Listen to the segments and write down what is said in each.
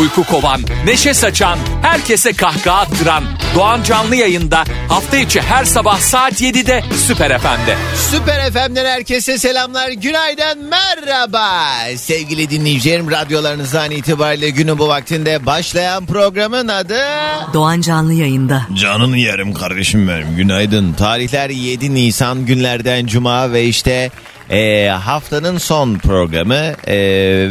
Uyku kovan, neşe saçan, herkese kahkaha attıran Doğan Canlı yayında hafta içi her sabah saat 7'de Süper FM'de. Süper FM'den herkese selamlar, günaydın, merhaba. Sevgili dinleyicilerim, radyolarınızdan itibariyle günün bu vaktinde başlayan programın adı... Doğan Canlı yayında. Canını yerim kardeşim benim, günaydın. Tarihler 7 Nisan günlerden Cuma ve işte e, haftanın son programı e,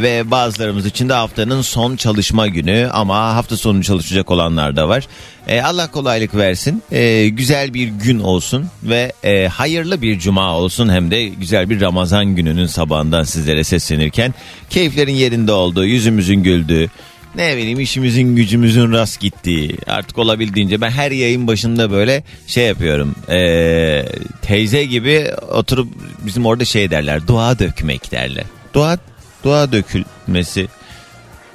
ve bazılarımız için de haftanın son çalışma günü ama hafta sonu çalışacak olanlar da var. E, Allah kolaylık versin. E, güzel bir gün olsun ve e, hayırlı bir cuma olsun hem de güzel bir Ramazan gününün sabahından sizlere seslenirken keyiflerin yerinde olduğu, yüzümüzün güldüğü, ne bileyim işimizin gücümüzün rast gittiği. Artık olabildiğince ben her yayın başında böyle şey yapıyorum. Ee, teyze gibi oturup bizim orada şey derler dua dökmek derler. Dua dua dökülmesi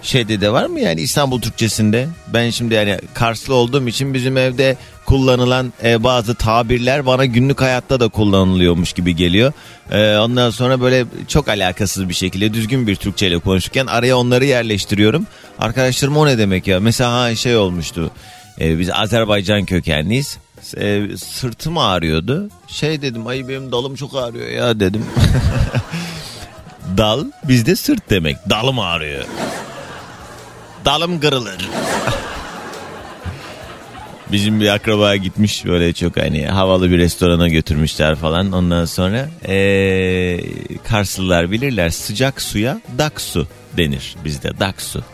şeyde de var mı yani İstanbul Türkçesinde? Ben şimdi yani Karslı olduğum için bizim evde kullanılan e, bazı tabirler bana günlük hayatta da kullanılıyormuş gibi geliyor. E, ondan sonra böyle çok alakasız bir şekilde düzgün bir Türkçe ile konuşurken araya onları yerleştiriyorum. Arkadaşlarım o ne demek ya mesela ha, şey olmuştu e, biz Azerbaycan kökenliyiz. E, sırtım ağrıyordu. Şey dedim ay benim dalım çok ağrıyor ya dedim. Dal bizde sırt demek. Dalım ağrıyor. Dalım kırılır. Bizim bir akraba gitmiş böyle çok hani havalı bir restorana götürmüşler falan. Ondan sonra ee, Karslılar bilirler sıcak suya dak su denir bizde dak su.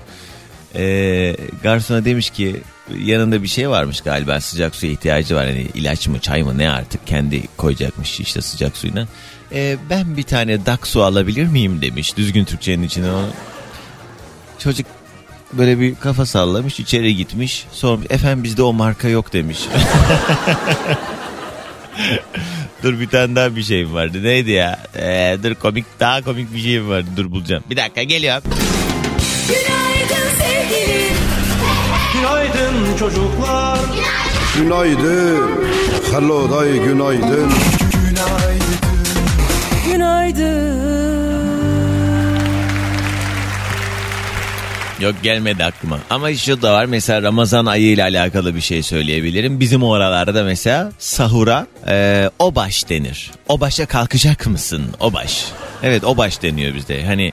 Ee, garsona demiş ki yanında bir şey varmış galiba sıcak suya ihtiyacı var. Hani ilaç mı çay mı ne artık kendi koyacakmış işte sıcak suyuna. Ee, ben bir tane dak su alabilir miyim demiş düzgün Türkçenin içine. Çocuk böyle bir kafa sallamış içeri gitmiş. Sonra efendim bizde o marka yok demiş. dur bir tane daha bir şeyim vardı. Neydi ya? Ee, dur komik daha komik bir şeyim vardı. Dur bulacağım. Bir dakika geliyorum. Günaydın sevgilim. Günaydın çocuklar. Günaydın. Hello day günaydın. Günaydın. Yok gelmedi aklıma. Ama şu da var mesela Ramazan ayı ile alakalı bir şey söyleyebilirim. Bizim oralarda mesela sahura e, o baş denir. O başa kalkacak mısın? O baş. Evet o baş deniyor bizde. Hani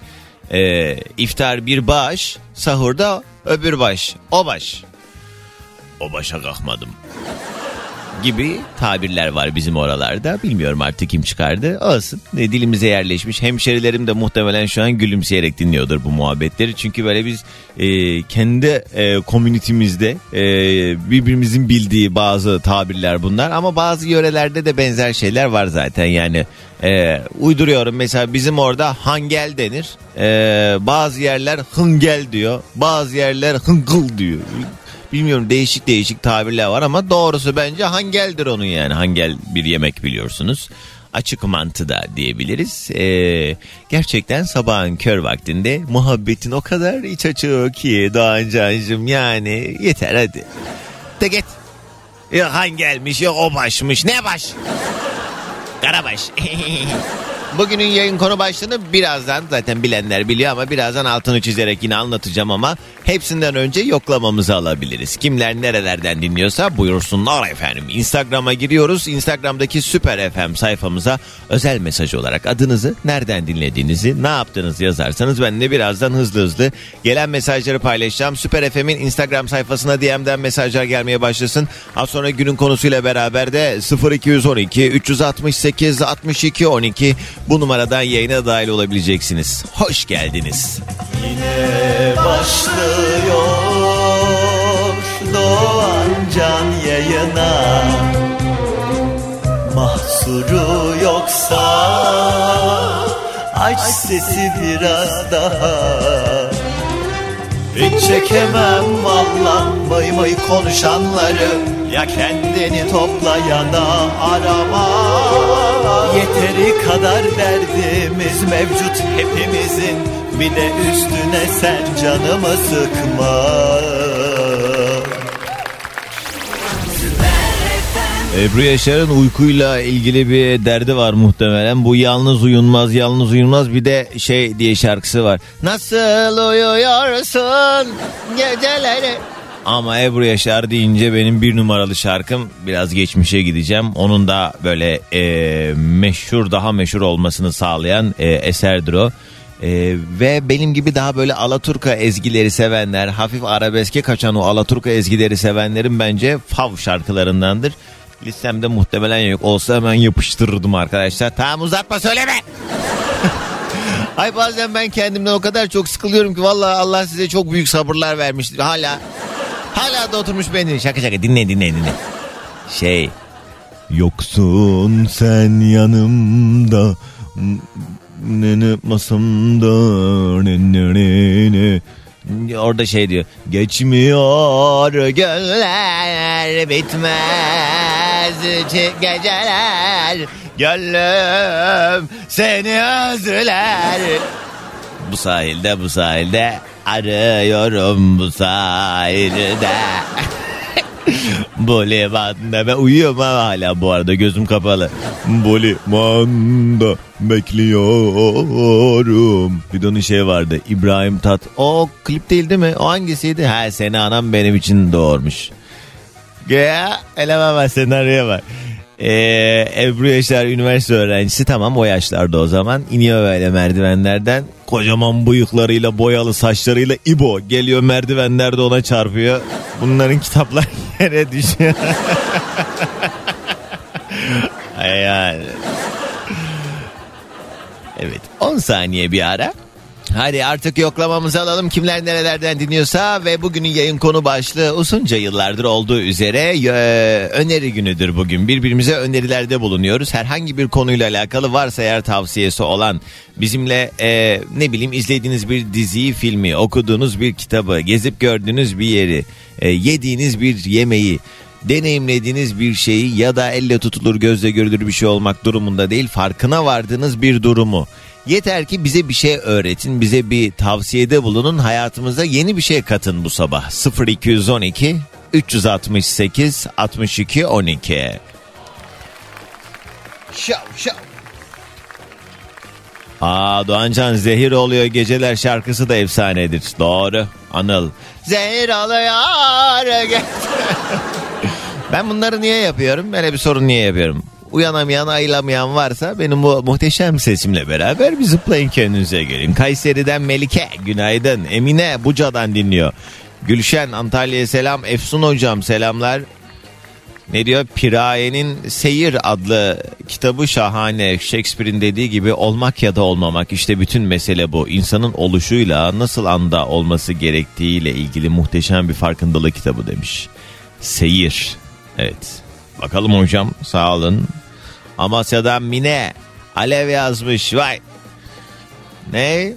e, iftar bir baş, sahurda öbür baş. O baş. O başa kalkmadım gibi tabirler var bizim oralarda. Bilmiyorum artık kim çıkardı. Olsun. E, dilimize yerleşmiş. Hemşerilerim de muhtemelen şu an gülümseyerek dinliyordur bu muhabbetleri. Çünkü böyle biz e, kendi e, komünitimizde e, birbirimizin bildiği bazı tabirler bunlar. Ama bazı yörelerde de benzer şeyler var zaten. Yani e, uyduruyorum mesela bizim orada hangel denir. E, bazı yerler hıngel diyor. Bazı yerler hıngıl diyor. Bilmiyorum değişik değişik tabirler var ama doğrusu bence hangeldir onun yani. Hangel bir yemek biliyorsunuz. Açık mantı da diyebiliriz. Ee, gerçekten sabahın kör vaktinde muhabbetin o kadar iç açığı ki Doğan Can'cığım yani yeter hadi. De git. Yok hangelmiş yok o başmış ne baş? Karabaş. Bugünün yayın konu başlığını birazdan zaten bilenler biliyor ama birazdan altını çizerek yine anlatacağım ama hepsinden önce yoklamamızı alabiliriz. Kimler nerelerden dinliyorsa buyursunlar efendim. Instagram'a giriyoruz. Instagram'daki Süper FM sayfamıza özel mesaj olarak adınızı, nereden dinlediğinizi, ne yaptığınızı yazarsanız ben de birazdan hızlı hızlı gelen mesajları paylaşacağım. Süper FM'in Instagram sayfasına DM'den mesajlar gelmeye başlasın. Az sonra günün konusuyla beraber de 0212 368 62 12 bu numaradan yayına dahil olabileceksiniz. Hoş geldiniz. Yine başlıyor Doğan Can yayına. Mahsuru yoksa Aç sesi biraz daha. Hiç çekemem valla May may konuşanları. Ya kendini topla ya da arama. Yeteri kadar derdimiz mevcut hepimizin Bir de üstüne sen canımı sıkma Ebru Yaşar'ın uykuyla ilgili bir derdi var muhtemelen. Bu yalnız uyunmaz, yalnız uyunmaz. Bir de şey diye şarkısı var. Nasıl uyuyorsun geceleri? Ama Ebru Yaşar deyince benim bir numaralı şarkım biraz geçmişe gideceğim. Onun da böyle e, meşhur daha meşhur olmasını sağlayan e, eserdir o. E, ve benim gibi daha böyle Alaturka ezgileri sevenler, hafif arabeske kaçan o Alaturka ezgileri sevenlerin bence fav şarkılarındandır. Listemde muhtemelen yok. Olsa hemen yapıştırırdım arkadaşlar. Tamam uzatma söyleme. Ay bazen ben kendimden o kadar çok sıkılıyorum ki vallahi Allah size çok büyük sabırlar vermiştir. Hala hala da oturmuş beni şaka şaka dinle dinle dinle. Şey Yoksun sen yanımda ne ne masamda ne ne ne ne Orada şey diyor. Geçmiyor göller bitmez geceler. Gönlüm seni özler. Bu sahilde bu sahilde arıyorum bu sahilde bu limanda ben uyuyorum ama hala bu arada gözüm kapalı. Bu limanda bekliyorum. Bir de onun şey vardı İbrahim Tat. O klip değil değil mi? O hangisiydi? Ha seni anam benim için doğurmuş. Ya eleme bak senaryoya bak. Ee, Ebru Yaşar üniversite öğrencisi tamam o yaşlarda o zaman. İniyor böyle merdivenlerden. Kocaman bıyıklarıyla boyalı saçlarıyla İbo geliyor merdivenlerde ona çarpıyor. Bunların kitaplar yere düşüyor. Yani. Evet 10 saniye bir ara Hadi artık yoklamamızı alalım kimler nerelerden dinliyorsa ve bugünün yayın konu başlığı uzunca yıllardır olduğu üzere e, öneri günüdür bugün. Birbirimize önerilerde bulunuyoruz. Herhangi bir konuyla alakalı varsa eğer tavsiyesi olan bizimle e, ne bileyim izlediğiniz bir diziyi, filmi, okuduğunuz bir kitabı, gezip gördüğünüz bir yeri, e, yediğiniz bir yemeği, deneyimlediğiniz bir şeyi ya da elle tutulur gözle görülür bir şey olmak durumunda değil farkına vardığınız bir durumu Yeter ki bize bir şey öğretin, bize bir tavsiyede bulunun, hayatımıza yeni bir şey katın bu sabah. 0212 368 62 12. Şav şav. Aa Doğancan zehir oluyor geceler şarkısı da efsanedir. Doğru. Anıl. Zehir oluyor. ben bunları niye yapıyorum? Böyle bir sorun niye yapıyorum? Uyanamayan, ayılamayan varsa benim bu muhteşem sesimle beraber bir zıplayın kendinize gelin. Kayseri'den Melike, günaydın. Emine, Buca'dan dinliyor. Gülşen, Antalya'ya selam. Efsun hocam selamlar. Ne diyor? Piraye'nin Seyir adlı kitabı şahane. Shakespeare'in dediği gibi olmak ya da olmamak. İşte bütün mesele bu. İnsanın oluşuyla nasıl anda olması gerektiğiyle ilgili muhteşem bir farkındalık kitabı demiş. Seyir. Evet. Bakalım hocam sağ olun. Amasya'dan Mine. Alev yazmış. Vay. Ne?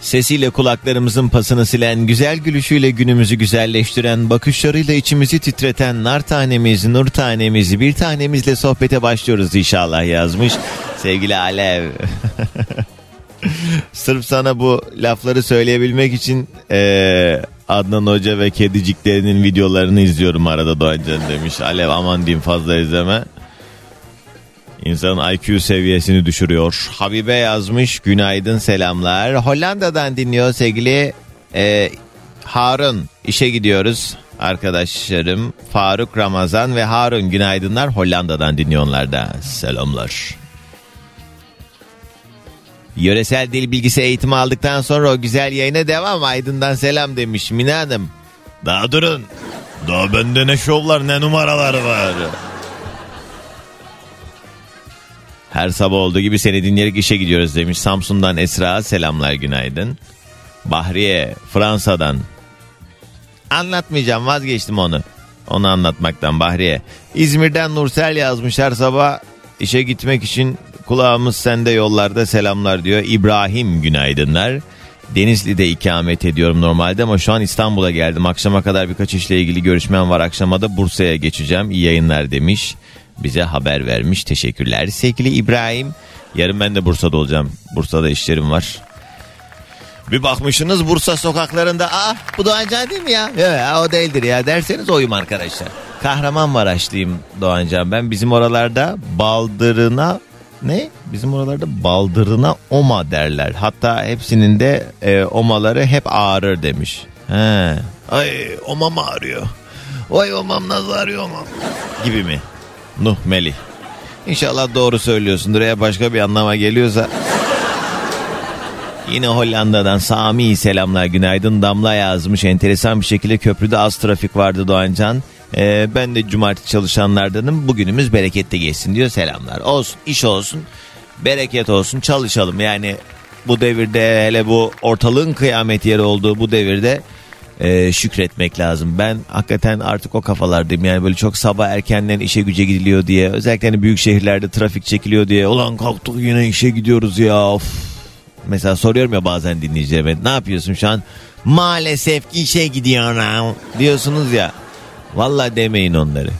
Sesiyle kulaklarımızın pasını silen, güzel gülüşüyle günümüzü güzelleştiren, bakışlarıyla içimizi titreten nar tanemiz, nur tanemiz, bir tanemizle sohbete başlıyoruz inşallah yazmış. Sevgili Alev. Sırf sana bu lafları söyleyebilmek için eee, Adnan Hoca ve kediciklerinin videolarını izliyorum arada Doğancan demiş. Alev aman diyeyim fazla izleme. İnsanın IQ seviyesini düşürüyor. Habibe yazmış günaydın selamlar. Hollanda'dan dinliyor sevgili eee, Harun. İşe gidiyoruz arkadaşlarım. Faruk Ramazan ve Harun günaydınlar. Hollanda'dan dinliyorlar da selamlar. Yöresel dil bilgisi eğitimi aldıktan sonra o güzel yayına devam. Aydın'dan selam demiş Mine Hanım. Daha durun. Daha bende ne şovlar ne numaralar var. Her sabah olduğu gibi seni dinleyerek işe gidiyoruz demiş. Samsun'dan Esra selamlar günaydın. Bahriye Fransa'dan. Anlatmayacağım vazgeçtim onu. Onu anlatmaktan Bahriye. İzmir'den Nursel yazmış her sabah işe gitmek için kulağımız sende yollarda selamlar diyor. İbrahim günaydınlar. Denizli'de ikamet ediyorum normalde ama şu an İstanbul'a geldim. Akşama kadar birkaç işle ilgili görüşmem var. Akşama da Bursa'ya geçeceğim. İyi yayınlar demiş. Bize haber vermiş. Teşekkürler sevgili İbrahim. Yarın ben de Bursa'da olacağım. Bursa'da işlerim var. Bir bakmışsınız Bursa sokaklarında aa bu Doğancan değil mi ya? Ya o değildir ya derseniz oyum arkadaşlar. Kahramanmaraşlıyım Doğancan ben. Bizim oralarda baldırına ne? Bizim oralarda baldırına oma derler. Hatta hepsinin de e, omaları hep ağrır demiş. He. Ay omam ağrıyor. Vay omam nasıl ağrıyor omam. Gibi mi? Nuh Melih. İnşallah doğru söylüyorsundur. Eğer başka bir anlama geliyorsa Yine Hollanda'dan Sami selamlar günaydın Damla yazmış enteresan bir şekilde köprüde az trafik vardı Doğancan. Ee, ben de cumartesi çalışanlardanım bugünümüz bereketli geçsin diyor selamlar. Olsun iş olsun bereket olsun çalışalım yani bu devirde hele bu ortalığın kıyamet yeri olduğu bu devirde e, şükretmek lazım. Ben hakikaten artık o kafalardayım yani böyle çok sabah erkenden işe güce gidiliyor diye özellikle hani büyük şehirlerde trafik çekiliyor diye ulan kalktık yine işe gidiyoruz ya of Mesela soruyorum ya bazen dinleyicilerime ne yapıyorsun şu an? Maalesef işe gidiyorum diyorsunuz ya. Vallahi demeyin onları.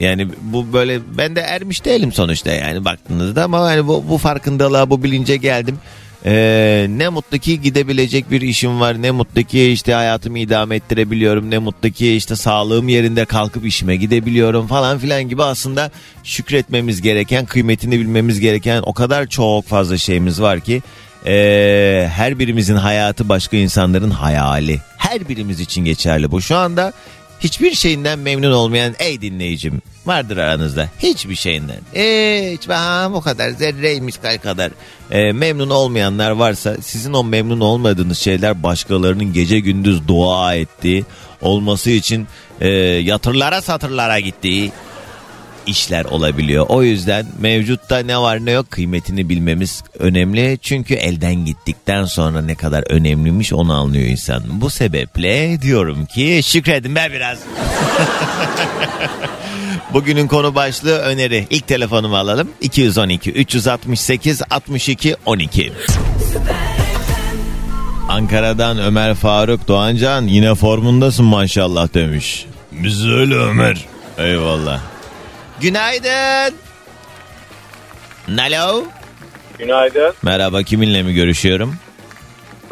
Yani bu böyle ben de ermiş değilim sonuçta yani baktığınızda ama yani bu, bu farkındalığa bu bilince geldim. Ee, ne mutlu ki gidebilecek bir işim var ne mutlu ki işte hayatımı idame ettirebiliyorum ne mutlu ki işte sağlığım yerinde kalkıp işime gidebiliyorum falan filan gibi aslında şükretmemiz gereken kıymetini bilmemiz gereken o kadar çok fazla şeyimiz var ki ee, her birimizin hayatı başka insanların hayali. Her birimiz için geçerli bu. Şu anda hiçbir şeyinden memnun olmayan ey dinleyicim vardır aranızda. Hiçbir şeyinden. Hiç ha, o kadar zerre miskal kadar. Ee, memnun olmayanlar varsa sizin o memnun olmadığınız şeyler başkalarının gece gündüz dua ettiği olması için e, yatırlara satırlara gittiği işler olabiliyor. O yüzden mevcutta ne var ne yok kıymetini bilmemiz önemli. Çünkü elden gittikten sonra ne kadar önemliymiş onu anlıyor insan. Bu sebeple diyorum ki şükredin be biraz. Bugünün konu başlığı öneri. İlk telefonumu alalım. 212 368 62 12. Ankara'dan Ömer Faruk Doğancan yine formundasın maşallah demiş. Biz öyle Ömer. Eyvallah. Günaydın. Alo. Günaydın. Merhaba kiminle mi görüşüyorum?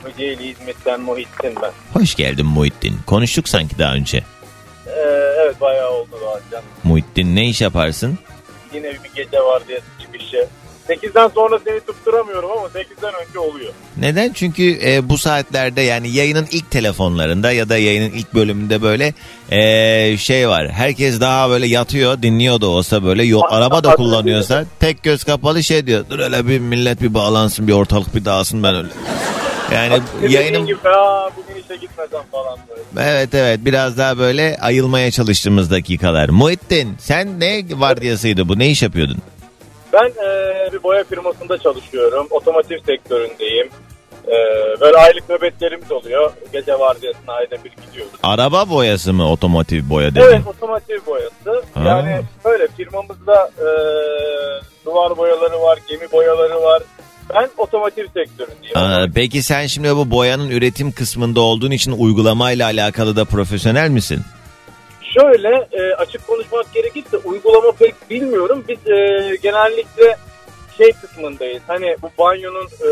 Kocaeli İzmit'ten Muhittin ben. Hoş geldin Muhittin. Konuştuk sanki daha önce. Ee, evet bayağı oldu Doğancan. Muhittin ne iş yaparsın? Yine bir gece var diye çıkışı. 8'den sonra seni tutturamıyorum ama 8'den önce oluyor. Neden? Çünkü e, bu saatlerde yani yayının ilk telefonlarında ya da yayının ilk bölümünde böyle e, şey var. Herkes daha böyle yatıyor dinliyor da olsa böyle yo, araba da kullanıyorsa tek göz kapalı şey diyor. Dur öyle bir millet bir bağlansın bir ortalık bir dağılsın ben öyle. Yani yayının gibi Aa, bugün işe gitmesem falan böyle. evet evet biraz daha böyle ayılmaya çalıştığımız dakikalar. Muhittin sen ne vardiyasıydı bu ne iş yapıyordun? Ben e, bir boya firmasında çalışıyorum. Otomotiv sektöründeyim. E, böyle aylık nöbetlerimiz oluyor. Gece vardiyasına ayda bir gidiyoruz. Araba boyası mı otomotiv boya dedin? Evet otomotiv boyası. Ha. Yani böyle firmamızda e, duvar boyaları var, gemi boyaları var. Ben otomotiv sektöründeyim. Aa, peki sen şimdi bu boyanın üretim kısmında olduğun için uygulamayla alakalı da profesyonel misin? Şöyle e, açık konuşmak gerekirse uygulama pek bilmiyorum. Biz e, genellikle şey kısmındayız. Hani bu banyonun e,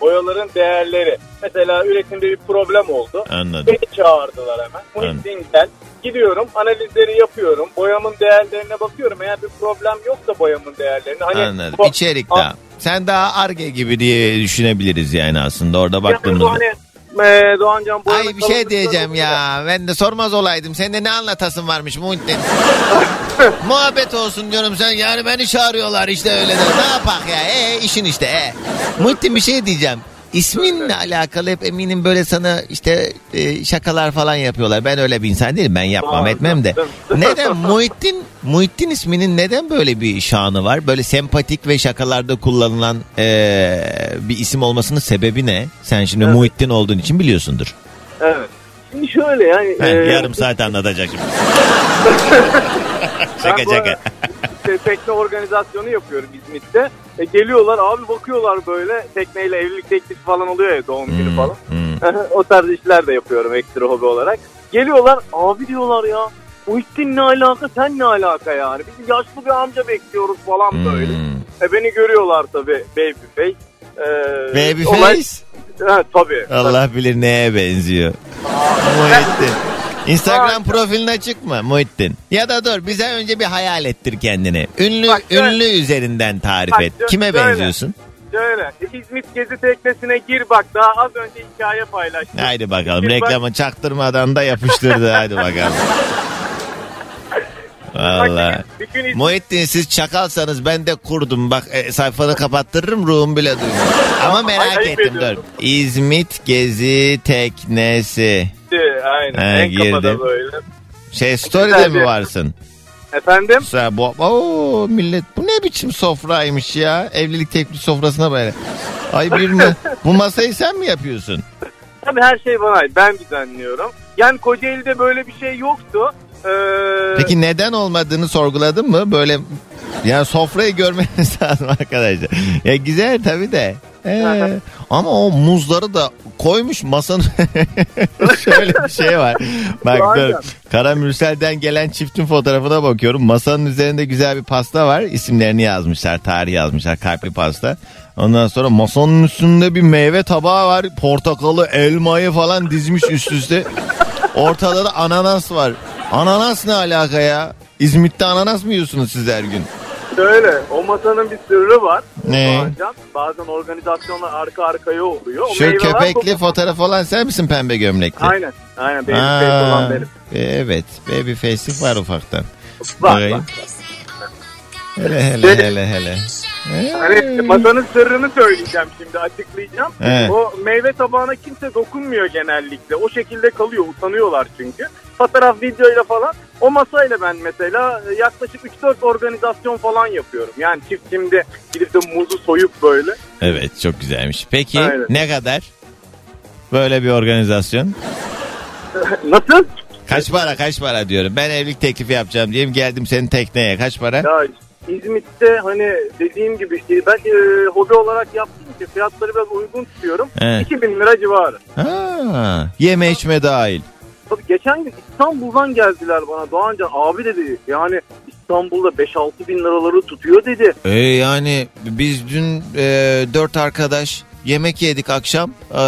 boyaların değerleri. Mesela üretimde bir problem oldu. Anladım. Beni çağırdılar hemen. Muhittin gel. Gidiyorum analizleri yapıyorum. Boyamın değerlerine bakıyorum. Eğer bir problem yoksa boyamın değerlerini. Hani Anladım. bu- İçerik daha. Sen daha arge gibi diye düşünebiliriz yani aslında orada Yani baktığımızda. bu hani e, boyanın Ay bir şey diyeceğim ya. Ben de sormaz olaydım. Sen de ne anlatasın varmış Muhittin. Muhabbet olsun diyorum sen. Yani beni çağırıyorlar işte öyle de. Ne yapak ya? E işin işte e. Muhittin bir şey diyeceğim. İsminle alakalı hep eminim böyle sana işte e, şakalar falan yapıyorlar. Ben öyle bir insan değilim. Ben yapmam Aa, etmem de. Neden Muhittin Muhittin isminin neden böyle bir şanı var? Böyle sempatik ve şakalarda kullanılan e, bir isim olmasının sebebi ne? Sen şimdi Evet. Muhittin olduğun için biliyorsundur. Evet. Şimdi şöyle yani. Heh, e, yarım saat anlatacak şimdi. şaka şaka. Tekne organizasyonu yapıyorum İzmit'te. E, geliyorlar abi bakıyorlar böyle tekneyle evlilik teklifi falan oluyor ya doğum günü Hmm, falan. hmm. o tarz işler de yapıyorum ekstra hobi olarak. Geliyorlar abi diyorlar ya Muhittin ne alaka sen ne alaka yani. Biz yaşlı bir amca bekliyoruz falan böyle. Hmm. E, beni görüyorlar tabii baby face. E, Baby olay- face. Ha, tabii. Allah bilir neye benziyor. Muhittin. Instagram profilin açık mı Muhittin? Ya da dur bize önce bir hayal ettir kendini. Ünlü Bak, şöyle- ünlü üzerinden tarif Bak, et. şö- Kime şöyle. benziyorsun? Şöyle İzmit gezi teknesine gir bak daha az önce hikaye paylaştım. Haydi bakalım Bir bak- reklamı çaktırmadan da yapıştırdı hadi bakalım. Valla. Bir gün İzmit Muhittin siz çakalsanız ben de kurdum. Bak e, sayfanı kapattırırım ruhum bile duymuyor. Ama merak ayıp ettim dur. ediyorsun. İzmit Gezi Teknesi. Aynen He, en kafada girdim. böyle. Şey story'de mi varsın? Efendim? Sen bu Oo, millet bu ne biçim sofraymış ya. Evlilik teklif sofrasına böyle. Ay bir mi? Bu masayı sen mi yapıyorsun? Tabii her şey bana ait. Ben düzenliyorum. Yani Kocaeli'de böyle bir şey yoktu. Ee, Peki neden olmadığını sorguladın mı? Böyle yani sofrayı görmeniz lazım arkadaşlar. Ya güzel tabii de. Ee, ama o muzları da koymuş masanın şöyle bir şey var. Bak dur. Kara Mürsel'den gelen çiftin fotoğrafına bakıyorum. Masanın üzerinde güzel bir pasta var. İsimlerini yazmışlar, tarih yazmışlar. Kalpli pasta. Ondan sonra masanın üstünde bir meyve tabağı var. Portakalı, elmayı falan dizmiş üst üste. Ortada da ananas var. Ananas ne alaka ya? İzmit'te ananas mı yiyorsunuz siz her gün? Şöyle o masanın bir sırrı var. Ne? Bazen, bazen organizasyonlar arka arkaya oluyor. O Şu köpekli bu- fotoğraf olan sen misin pembe gömlekli? Aynen. Aynen. Benim face olan Aa, benim. evet baby face'lik var ufaktan. Var, Bakayım. var. Hele hele hele hele. Hani masanın sırrını söyleyeceğim şimdi açıklayacağım. Evet. O meyve tabağına kimse dokunmuyor genellikle. O şekilde kalıyor utanıyorlar çünkü. Fotoğraf videoyla falan. O masayla ben mesela yaklaşık 3-4 organizasyon falan yapıyorum. Yani çift şimdi gidip de muzu soyup böyle. Evet çok güzelmiş. Peki Aynen. ne kadar? Böyle bir organizasyon. Nasıl? Kaç para kaç para diyorum. Ben evlilik teklifi yapacağım diyeyim geldim senin tekneye. Kaç para? Ya İzmit'te hani dediğim gibi ben e, hobi olarak yaptığım için fiyatları biraz uygun tutuyorum. Evet. 2000 lira civarı. Ha, yeme içme dahil. Tabii geçen gün İstanbul'dan geldiler bana Doğancan abi dedi yani İstanbul'da 5-6 bin liraları tutuyor dedi. E yani biz dün e, dört arkadaş yemek yedik akşam. E,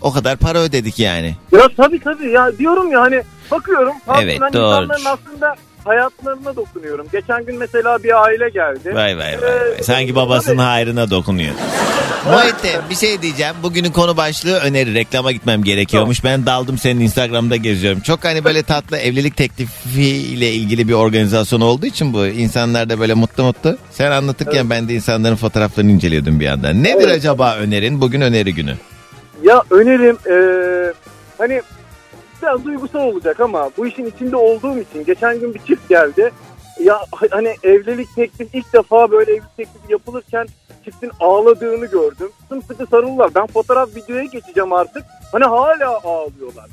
o kadar para ödedik yani. Ya tabii tabii ya diyorum ya hani bakıyorum Evet, doğru. aslında hayatlarına dokunuyorum. Geçen gün mesela bir aile geldi. Vay vay vay. vay. Ee, Sanki babasının hayrına dokunuyor. Muhittin bir şey diyeceğim. Bugünün konu başlığı öneri. Reklama gitmem gerekiyormuş. Ben daldım senin Instagram'da geziyorum. Çok hani böyle tatlı evlilik teklifi ile ilgili bir organizasyon olduğu için bu. insanlar da böyle mutlu mutlu. Sen anlatırken ben de insanların fotoğraflarını inceliyordum bir yandan. Nedir Evet. acaba önerin? Bugün öneri günü. Ya önerim eee, hani biraz duygusal olacak ama bu işin içinde olduğum için geçen gün bir çift geldi. Ya hani evlilik teklifi ilk defa böyle evlilik teklifi yapılırken çiftin ağladığını gördüm. Sımsıkı sarılırlar. Ben fotoğraf videoya geçeceğim artık. Hani hala ağlıyorlar.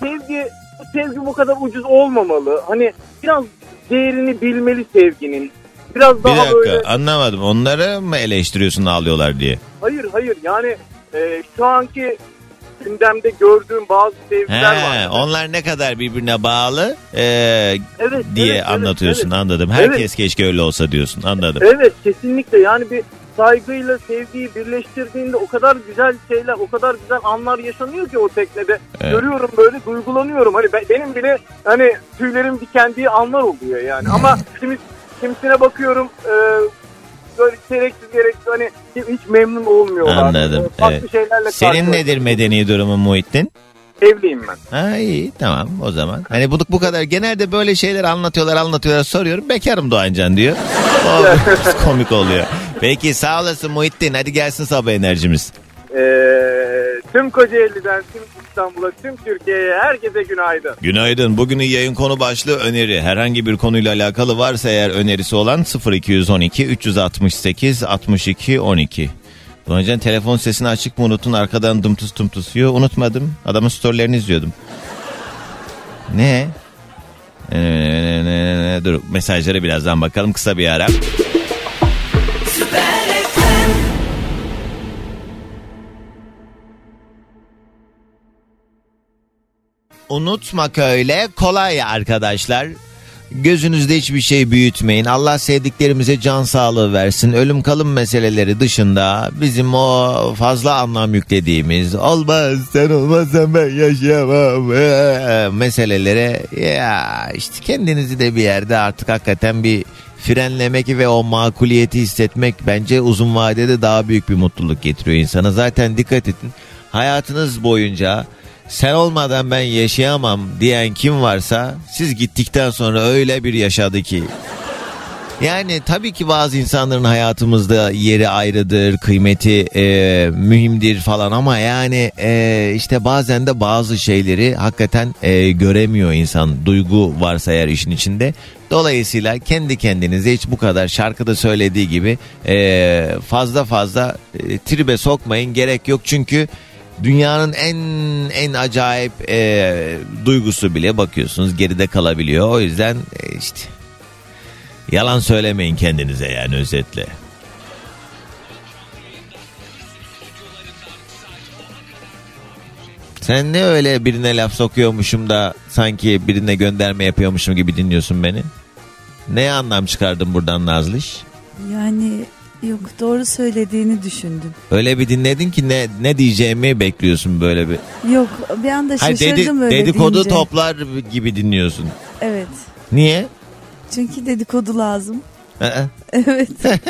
Sevgi, bu sevgi bu kadar ucuz olmamalı. Hani biraz değerini bilmeli sevginin. Biraz Bir daha dakika böyle anlamadım. Onları mı eleştiriyorsun ağlıyorlar diye? Hayır hayır yani e, şu anki gündemde gördüğüm bazı sevgiler He, var. onlar ne kadar birbirine bağlı e, Evet, diye evet, anlatıyorsun Evet, anladım. Herkes keşke öyle olsa diyorsun anladım. evet. Evet, kesinlikle yani bir saygıyla sevgiyi birleştirdiğinde o kadar güzel şeyler, o kadar güzel anlar yaşanıyor ki o teknede. Evet. Görüyorum böyle duygulanıyorum. Hani be- benim bile hani tüylerim dikendiği anlar oluyor yani. Ama şimdi kimisine bakıyorum e, böyle gereksiz gereksiz hani hiç memnun olmuyorlar. Anladım, Farklı evet. şeylerle Senin nedir medeni durumun Muhittin? Evliyim ben. Ha iyi tamam o zaman. Hani bu, bu kadar genelde böyle şeyler anlatıyorlar anlatıyorlar soruyorum. Bekarım Doğancan diyor. O biraz komik oluyor. Peki sağ olasın Muhittin hadi gelsin sabah enerjimiz. Ee, tüm Kocaeli'den, tüm İstanbul'a, tüm Türkiye'ye herkese günaydın. Günaydın. Bugünün yayın konu başlığı öneri. Herhangi bir konuyla alakalı varsa eğer önerisi olan 0212 368 62 12. Doğancan telefon sesini açık mı unuttun arkadan dımtıs tımtıs. Yok unutmadım. Adamın storylerini izliyordum. Ne? Ee, dur mesajlara birazdan bakalım kısa bir ara. Unutmak öyle kolay arkadaşlar. Gözünüzde hiçbir şey büyütmeyin. Allah sevdiklerimize can sağlığı versin. Ölüm kalım meseleleri dışında bizim o fazla anlam yüklediğimiz olmaz sen olmazsan ben yaşayamam ee, meselelere ya işte kendinizi de bir yerde artık hakikaten bir frenlemek ve o makuliyeti hissetmek bence uzun vadede daha büyük bir mutluluk getiriyor insana. Zaten dikkat edin hayatınız boyunca sen olmadan ben yaşayamam diyen kim varsa siz gittikten sonra öyle bir yaşadı ki. Yani tabii ki bazı insanların hayatımızda yeri ayrıdır, kıymeti e, mühimdir falan ama yani e, işte bazen de bazı şeyleri hakikaten e, göremiyor insan. Duygu varsa eğer işin içinde. Dolayısıyla kendi kendinize hiç bu kadar şarkıda söylediği gibi e, fazla fazla e, tribe sokmayın gerek yok çünkü dünyanın en en acayip e, duygusu bile bakıyorsunuz geride kalabiliyor. O yüzden e, işte yalan söylemeyin kendinize yani özetle. Sen ne öyle birine laf sokuyormuşum da sanki birine gönderme yapıyormuşum gibi dinliyorsun beni? Ne anlam çıkardın buradan Nazlış? Yani yok doğru söylediğini düşündüm. Öyle bir dinledin ki ne ne diyeceğimi bekliyorsun böyle bir. Yok bir anda Hayır şaşırdım dedi, öyle dedikodu deyince. toplar gibi dinliyorsun. Evet. Niye? Çünkü dedikodu lazım. Aa. Evet.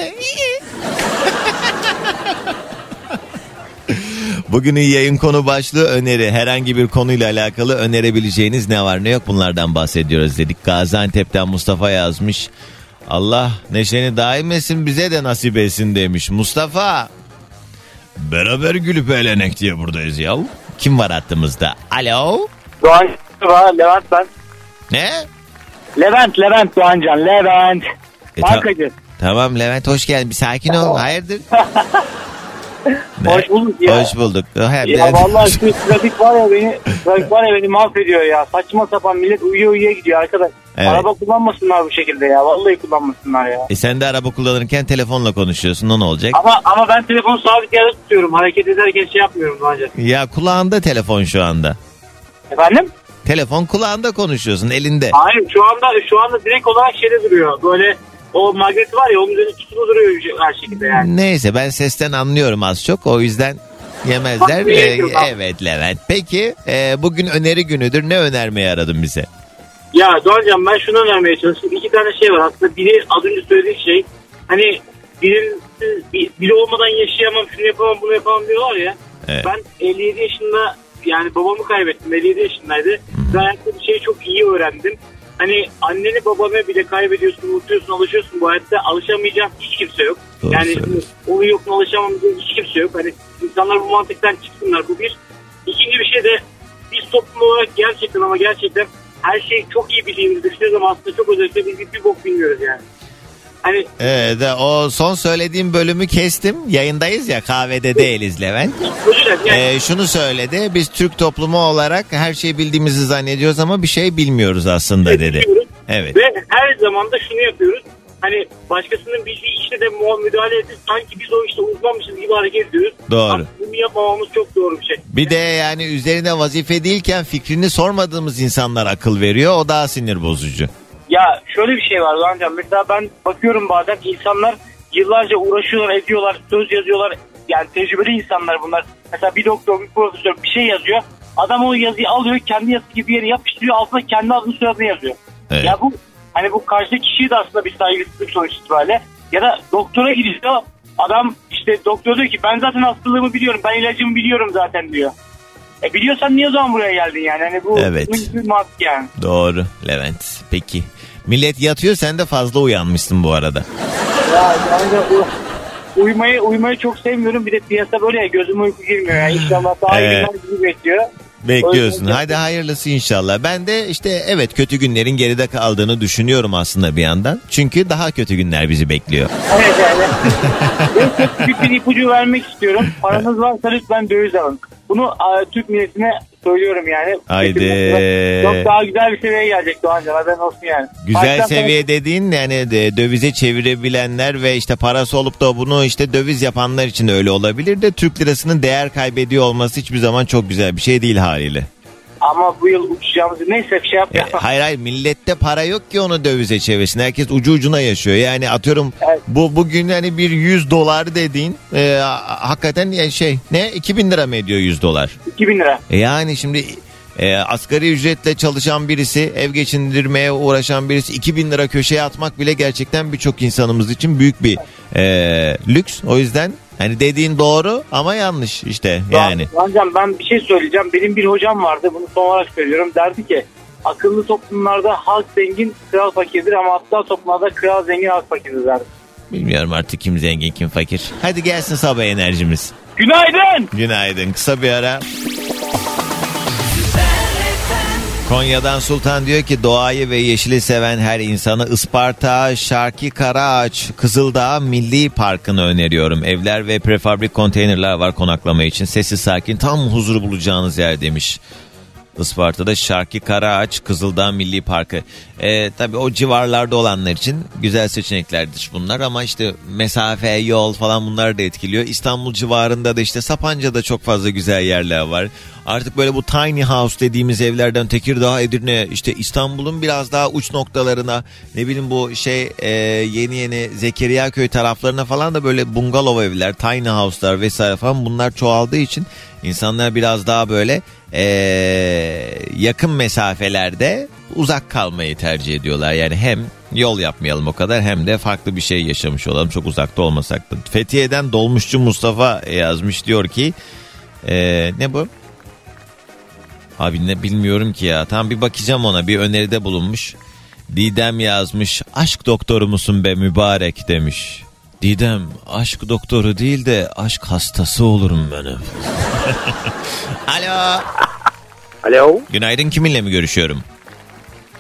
Bugünün yayın konu başlığı öneri. Herhangi bir konuyla alakalı önerebileceğiniz ne var ne yok bunlardan bahsediyoruz dedik. Gaziantep'ten Mustafa yazmış. Allah neşeni daim etsin bize de nasip etsin demiş. Mustafa. Beraber gülüp eğlenek diye buradayız ya. Kim var hattımızda? Alo. Doğan var Levent ben. Ne? Levent Levent Doğancan Levent. E, ta- tamam Levent hoş geldin. Bir sakin ol. Hayırdır? Ne? Hoş bulduk ya. Hoş bulduk. Ha, Ya ben- vallahi şu trafik var ya beni trafik var ya beni mahvediyor ya. Saçma sapan millet uyuya uyuya gidiyor arkadaş. Evet. Araba kullanmasınlar bu şekilde ya. Vallahi kullanmasınlar ya. E sen de araba kullanırken telefonla konuşuyorsun. O ne olacak? Ama ama ben telefonu sabit yerde tutuyorum. Hareket ederken şey yapmıyorum Doğancan. Ya kulağında telefon şu anda. Efendim? Telefon kulağında konuşuyorsun elinde. Hayır şu anda şu anda direkt olarak şeyde duruyor. Böyle o magnet var ya onun üzerinde tutulu duruyor her şekilde yani. Neyse ben sesten anlıyorum az çok o yüzden yemezler. Bak, Ee, evet Levent. Peki e, bugün öneri günüdür ne önermeyi aradın bize? Ya Doğancan ben şunu önermeye çalıştım. İki tane şey var aslında. Biri az önce söylediğim şey. Hani birisi, bir- biri olmadan yaşayamam, şunu yapamam, bunu yapamam diyorlar ya. Evet. Ben 57 yaşında yani babamı kaybettim. 57 yaşındaydı. Ve hayatta bir şeyi çok iyi öğrendim. Hani anneni babanı bile kaybediyorsun, unutuyorsun, alışıyorsun bu hayatta. Alışamayacağın hiç kimse yok. Doğru yani söylüyorsun. onu yok mu alışamam diye hiç kimse yok. Hani insanlar bu mantıktan çıksınlar. Bu bir. İkinci bir şey de biz toplum olarak gerçekten ama gerçekten her şeyi çok iyi bildiğimizi düşünüyoruz ama aslında çok özellikle biz bir bok bilmiyoruz yani. Hani Evet de o son söylediğim bölümü kestim. Yayındayız ya kahvede değiliz Levent. yani Ee, şunu söyledi. Biz Türk toplumu olarak her şeyi bildiğimizi zannediyoruz ama bir şey bilmiyoruz aslında dedi. bilmiyoruz. Evet. Ve her zaman da şunu yapıyoruz. Hani başkasının bildiği işte de müdahale edip sanki biz o işte uzmanmışız gibi hareket ediyoruz. Doğru. Aslında bunu yapmamamız çok doğru bir şey. Bir de yani üzerine vazife değilken fikrini sormadığımız insanlar akıl veriyor. O daha sinir bozucu. Ya şöyle bir şey var Doğancan. Mesela ben bakıyorum bazen insanlar yıllarca uğraşıyorlar, ediyorlar, söz yazıyorlar. Yani tecrübeli insanlar bunlar. Mesela bir doktor, bir profesör bir şey yazıyor. Adam o yazıyı alıyor, kendi yazısı gibi bir yere yapıştırıyor. Altına kendi adını soyadını yazıyor. Evet. Ya bu hani bu karşıdaki kişiye de aslında bir saygısızlık sonuç itibariyle. Ya da doktora gidiyor. Adam işte doktor diyor ki ben zaten hastalığımı biliyorum. Ben ilacımı biliyorum zaten diyor. E biliyorsan niye o zaman buraya geldin yani? Hani bu Evet. mantık yani. Doğru Levent. Peki. Millet yatıyor sen de fazla uyanmışsın bu arada. Ya yani uyumayı uyumayı çok sevmiyorum. Bir de piyasa böyle ya gözüme uyku girmiyor. Yani inşallah daha iyi Evet. günler bizi bekliyor. Bekliyorsun. Hadi hayırlısı inşallah. Ben de işte evet kötü günlerin geride kaldığını düşünüyorum aslında bir yandan. Çünkü daha kötü günler bizi bekliyor. Evet yani. ben çok büyük bir ipucu vermek istiyorum. Paranız varsa lütfen döviz alın. Bunu Türk milletine söylüyorum yani. Haydi. Çok daha güzel bir seviyeye gelecek Doğancan. Haberin olsun yani. Güzel Baştan seviye dediğin yani de dövize çevirebilenler ve işte parası olup da bunu işte döviz yapanlar için öyle olabilir de Türk lirasının değer kaybediyor olması hiçbir zaman çok güzel bir şey değil haliyle. Ama bu yıl uçacağımızı neyse bir şey Ya, yapmayalım. hayır hayır millette para yok ki onu dövize çevirsin. Herkes ucu ucuna yaşıyor. Yani atıyorum Evet. bu bugün hani bir 100 dolar dediğin e, ha- hakikaten şey ne 2000 lira mı ediyor 100 dolar? 2000 lira. E yani şimdi e, asgari ücretle çalışan birisi, ev geçindirmeye uğraşan birisi 2000 lira köşeye atmak bile gerçekten birçok insanımız için büyük bir e, lüks. O yüzden hani dediğin doğru ama yanlış işte yani. Hocam ben bir şey söyleyeceğim. Benim bir hocam vardı. Bunu son olarak söylüyorum. Derdi ki akıllı toplumlarda halk zengin, kral fakirdir ama aptal toplumlarda kral zengin, halk fakirdir derdi. Bilmiyorum artık kim zengin kim fakir. Hadi gelsin sabah enerjimiz. Günaydın. Günaydın. Kısa bir ara. Konya'dan Sultan diyor ki doğayı ve yeşili seven her insanı Isparta, Şarki Karaağaç, Kızıldağ Milli Parkı'nı öneriyorum. Evler ve prefabrik konteynerler var konaklama için. Sessiz sakin tam huzur bulacağınız yer demiş. Isparta'da Şarki Karaağaç Kızıldağ Milli Parkı. Ee, tabii o civarlarda olanlar için güzel seçeneklerdir bunlar ama işte mesafe, yol falan bunlar da etkiliyor. İstanbul civarında da işte Sapanca'da çok fazla güzel yerler var. Artık böyle bu tiny house dediğimiz evlerden Tekirdağ, Edirne işte İstanbul'un biraz daha uç noktalarına ne bileyim bu şey e, yeni yeni Zekeriya köy taraflarına falan da böyle bungalov evler, tiny house'lar vesaire falan bunlar çoğaldığı için insanlar biraz daha böyle e, yakın mesafelerde uzak kalmayı tercih ediyorlar. Yani hem yol yapmayalım o kadar hem de farklı bir şey yaşamış olalım çok uzakta olmasak da. Fethiye'den Dolmuşçu Mustafa yazmış diyor ki e, ne bu? Abi ne bilmiyorum ki ya. Tam bir bakacağım ona. Bir öneride bulunmuş. Didem yazmış. Aşk doktoru musun be mübarek demiş. Didem aşk doktoru değil de aşk hastası olurum benim. Alo. Alo. Günaydın kiminle mi görüşüyorum?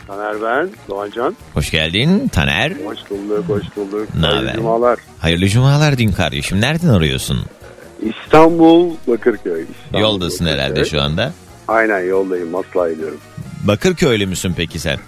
Taner ben. Doğancan. Hoş geldin Taner. Hoş bulduk, hoş bulduk. Ne Hayırlı? Cumalar. Hayırlı cumalar din kardeşim. Nereden arıyorsun? İstanbul, Bakırköy. İstanbul, Yoldasın Bakırköy. herhalde şu anda. Aynen yoldayım, Maslak'a gidiyorum. Bakırköylü müsün peki sen?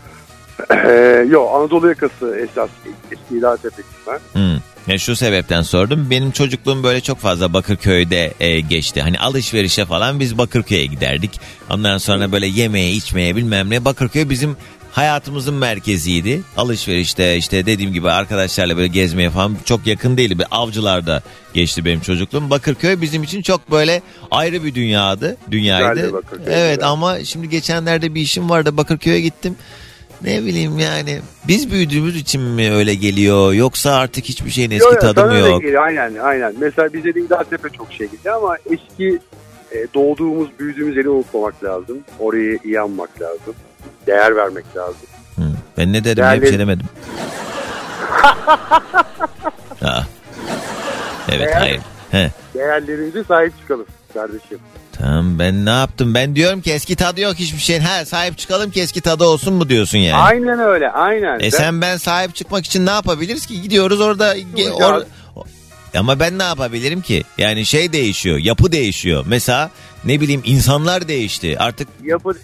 Ee, yo, Anadolu yakası esas. Eski İlahiyetliyim ben. Hmm. Ya şu sebepten sordum. Benim çocukluğum böyle çok fazla Bakırköy'de e, geçti. Hani alışverişe falan biz Bakırköy'e giderdik. Ondan sonra böyle yemeğe içmeye bilmem ne. Bakırköy bizim hayatımızın merkeziydi. Alışverişte işte dediğim gibi arkadaşlarla böyle gezmeye falan çok yakın değildi. Bir avcılarda geçti benim çocukluğum. Bakırköy bizim için çok böyle ayrı bir dünyadı. Dünyaydı. Evet güzel. ama şimdi geçenlerde bir işim vardı Bakırköy'e gittim. Ne bileyim yani biz büyüdüğümüz için mi öyle geliyor yoksa artık hiçbir şeyin eski Yo, yo, tadı mı yok? geliyor, Aynen, aynen. Mesela bize de İlahiyetle çok şey gidiyor ama eski e, doğduğumuz, büyüdüğümüz yeri unutmamak lazım. Orayı iyi anmak lazım. Değer vermek lazım. Hı. Ben ne dedim Değerli- şey demedim. Aa. Evet Değer- hayır. He. Değerlerimize sahip çıkalım kardeşim. Tamam ben ne yaptım? Ben diyorum ki eski tadı yok hiçbir şeyin. Ha sahip çıkalım ki eski tadı olsun mu diyorsun yani? Aynen öyle, aynen. E Ben- sen ben sahip çıkmak için ne yapabiliriz ki? Gidiyoruz orada ge- or- ama ben ne yapabilirim ki? Yani şey değişiyor, yapı değişiyor. Mesela ne bileyim insanlar değişti. Artık yapı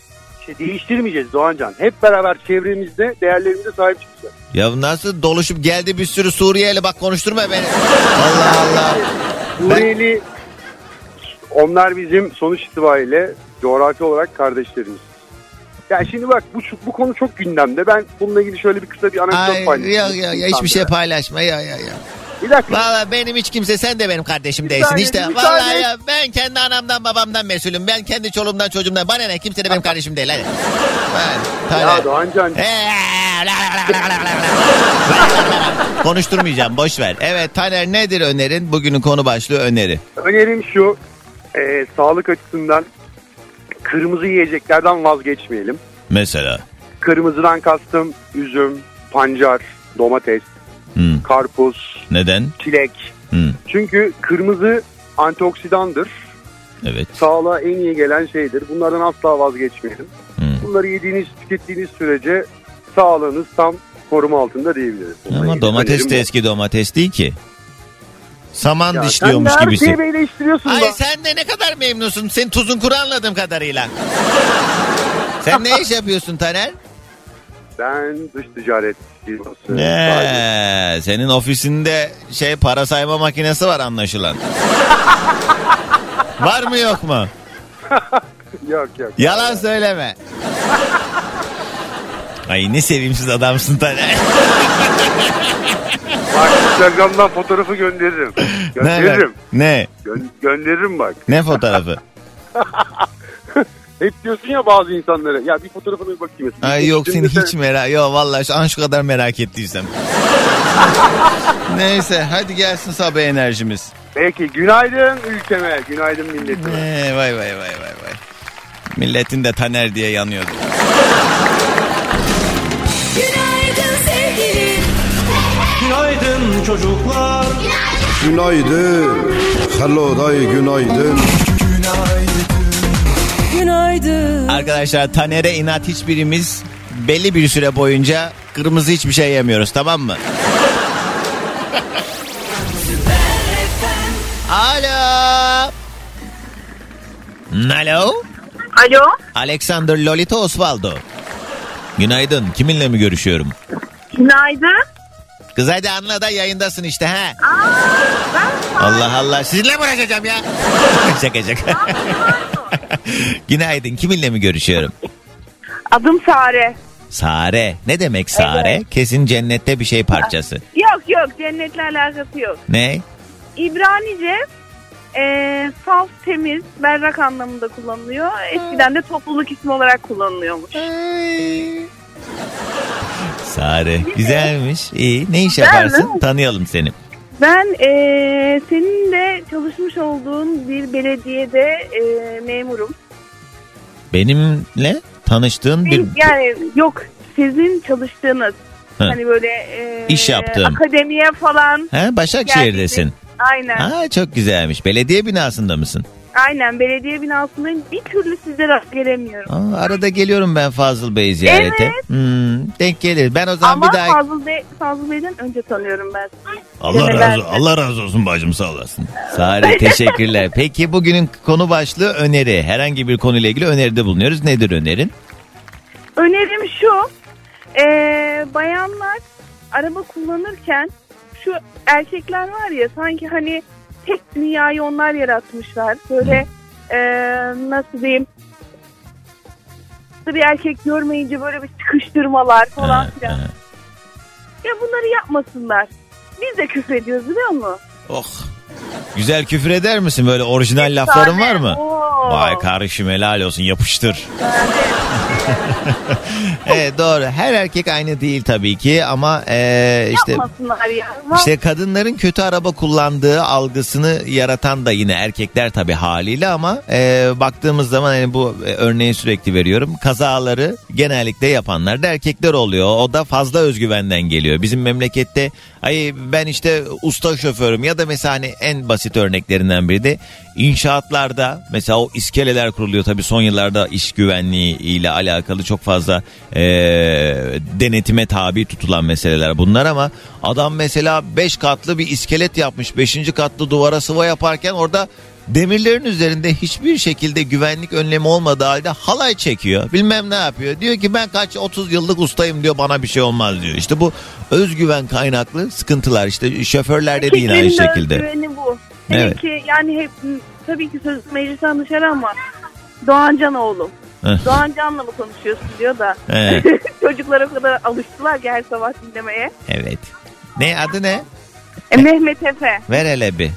şey değiştirmeyeceğiz Doğancan. Hep beraber çevremizde değerlerimize sahip çıkacağız. ya nasıl doluşup geldi bir sürü Suriyeli bak konuşturma beni. Allah Allah. Suriyeli onlar bizim sonuç itibariyle coğrafi olarak kardeşlerimiz. Ya şimdi bak bu bu konu çok gündemde. Ben bununla ilgili şöyle bir kısa bir anekdot Ay paylaşayım. ya ya, ya hiçbir şey paylaşma ya ya ya. Bir dakika. Valla benim hiç kimse sen de benim kardeşim Bir değilsin saniye, işte. bir Valla saniye. ya ben kendi anamdan babamdan mesulüm. Ben kendi çoluğumdan çocuğumdan. Bana ne kimse de benim kardeşim değil hadi. Ben, Ya Taner. Doğancan Ee. Konuşturmayacağım boş ver. Evet Taner nedir önerin? Bugünün konu başlığı öneri. önerim şu. e, sağlık açısından kırmızı yiyeceklerden vazgeçmeyelim. Mesela. Kırmızıdan kastım üzüm, pancar, domates, Hmm, karpuz, neden? çilek. Hmm, Çünkü kırmızı antioksidandır. evet. Sağlığa en iyi gelen şeydir. Bunlardan asla vazgeçmeyelim. Hmm. Bunları yediğiniz, tükettiğiniz sürece sağlığınız tam koruma altında diyebiliriz. Bununla Ama domates de bu. eski domates değil ki. Saman Ya dişliyormuş sen gibisin. şeyi eleştiriyorsun Ay da. sen de ne kadar memnunsun. Sen tuzun kuru anladığım kadarıyla. sen ne iş yapıyorsun Taner? Ben dış ticaret firması. Ne? Senin ofisinde şey para sayma makinesi var anlaşılan. var mı yok mu? Yok yok. Yalan söyleme. Ay ne sevimsiz adamsın Taner. Bak Instagram'dan fotoğrafı gönderirim. ne? Gönderirim. Ne? Gö- gönderirim bak. Ne fotoğrafı? Hep diyorsun ya bazı insanlara. Ya bir fotoğrafına bir bakayım. mesela. Ay yok seni sen- hiç merak... Yok vallahi şu an şu kadar merak ettiysem. Neyse hadi gelsin sabah enerjimiz. Peki günaydın ülkeme. Günaydın milletime. Ee, vay vay vay vay vay. Milletin de Taner diye yanıyordu. Günaydın sevgilim. Günaydın çocuklar. Günaydın. Hello day günaydın. Günaydın. Arkadaşlar Taner'e inat hiçbirimiz belli bir süre boyunca kırmızı hiçbir şey yemiyoruz tamam mı? Alo. Alo. Alo. Alexander Lolita Osvaldo. Günaydın. Kiminle mi görüşüyorum? Günaydın. Kız hadi anla da yayındasın işte ha. Allah Allah. Sizinle mi uğraşacağım ya? şaka şaka. Günaydın. Kiminle mi görüşüyorum? Adım Sare. Sare. Ne demek Sare? Kesin cennette bir şey parçası. Yok yok cennetle alakası yok. Ne? İbranice e, saf, temiz, berrak anlamında kullanılıyor. Eskiden de topluluk ismi olarak kullanılıyormuş. Sare. Güzelmiş. İyi. Ne iş yaparsın? mi? Tanıyalım seni. Ben e, senin de çalışmış olduğun bir belediyede e, memurum. Benimle tanıştığın bir... Yani yok sizin çalıştığınız Hı. hani böyle e, İş yaptım. akademiye falan. Ha, Başakşehir'desin. Geldiniz. Aynen. Ha, çok güzelmiş. Belediye binasında mısın? Aynen belediye binasındayım. Bir türlü size rast gelemiyorum. Aa, arada geliyorum ben Fazıl Bey ziyarete. Evet. Hmm, denk gelir. Ben o zaman Ama bir daha... Fazıl, Bey, Fazıl Bey'den önce tanıyorum ben. Allah razı, Allah razı olsun bacım sağ olasın. Sare teşekkürler. Peki bugünün konu başlığı öneri. Herhangi bir konuyla ilgili öneride bulunuyoruz. Nedir önerin? Önerim şu. e, bayanlar araba kullanırken şu erkekler var ya sanki hani tek dünyayı onlar yaratmışlar. Böyle e, nasıl diyeyim bir erkek görmeyince böyle bir sıkıştırmalar falan filan. Ya bunları yapmasınlar. Biz de küfrediyoruz biliyor musun? Oh. Güzel küfür eder misin? Böyle orijinal lafların var mı? Oo. Vay kardeşim helal olsun yapıştır. evet doğru. Her erkek aynı değil tabii ki ama eee, işte ya. işte kadınların kötü araba kullandığı algısını yaratan da yine erkekler tabii haliyle ama eee, baktığımız zaman hani bu e, örneği sürekli veriyorum. Kazaları genellikle yapanlar da erkekler oluyor. O da fazla özgüvenden geliyor. Bizim memlekette ay ben işte usta şoförüm ya da mesela hani en basit örneklerinden biri de inşaatlarda mesela o iskeleler kuruluyor tabii son yıllarda iş güvenliği ile alakalı çok fazla eee, denetime tabi tutulan meseleler bunlar ama adam mesela 5 katlı bir iskelet yapmış 5. katlı duvara sıva yaparken orada demirlerin üzerinde hiçbir şekilde güvenlik önlemi olmadığı halde halay çekiyor bilmem ne yapıyor diyor ki ben kaç 30 yıllık ustayım diyor bana bir şey olmaz diyor işte bu özgüven kaynaklı sıkıntılar işte şoförlerde de yine aynı Erkeklerin de şekilde. özgüveni bu. Hele Evet. ki yani hep tabii ki söz meclisten dışarı ama Doğancan oğlum. Heh. Doğancan'la mı konuşuyorsun diyor da. Evet. Çocuklar o kadar alıştılar ki her sabah dinlemeye. Evet. Ne adı ne? E, Mehmet Efe. Ver hele bir.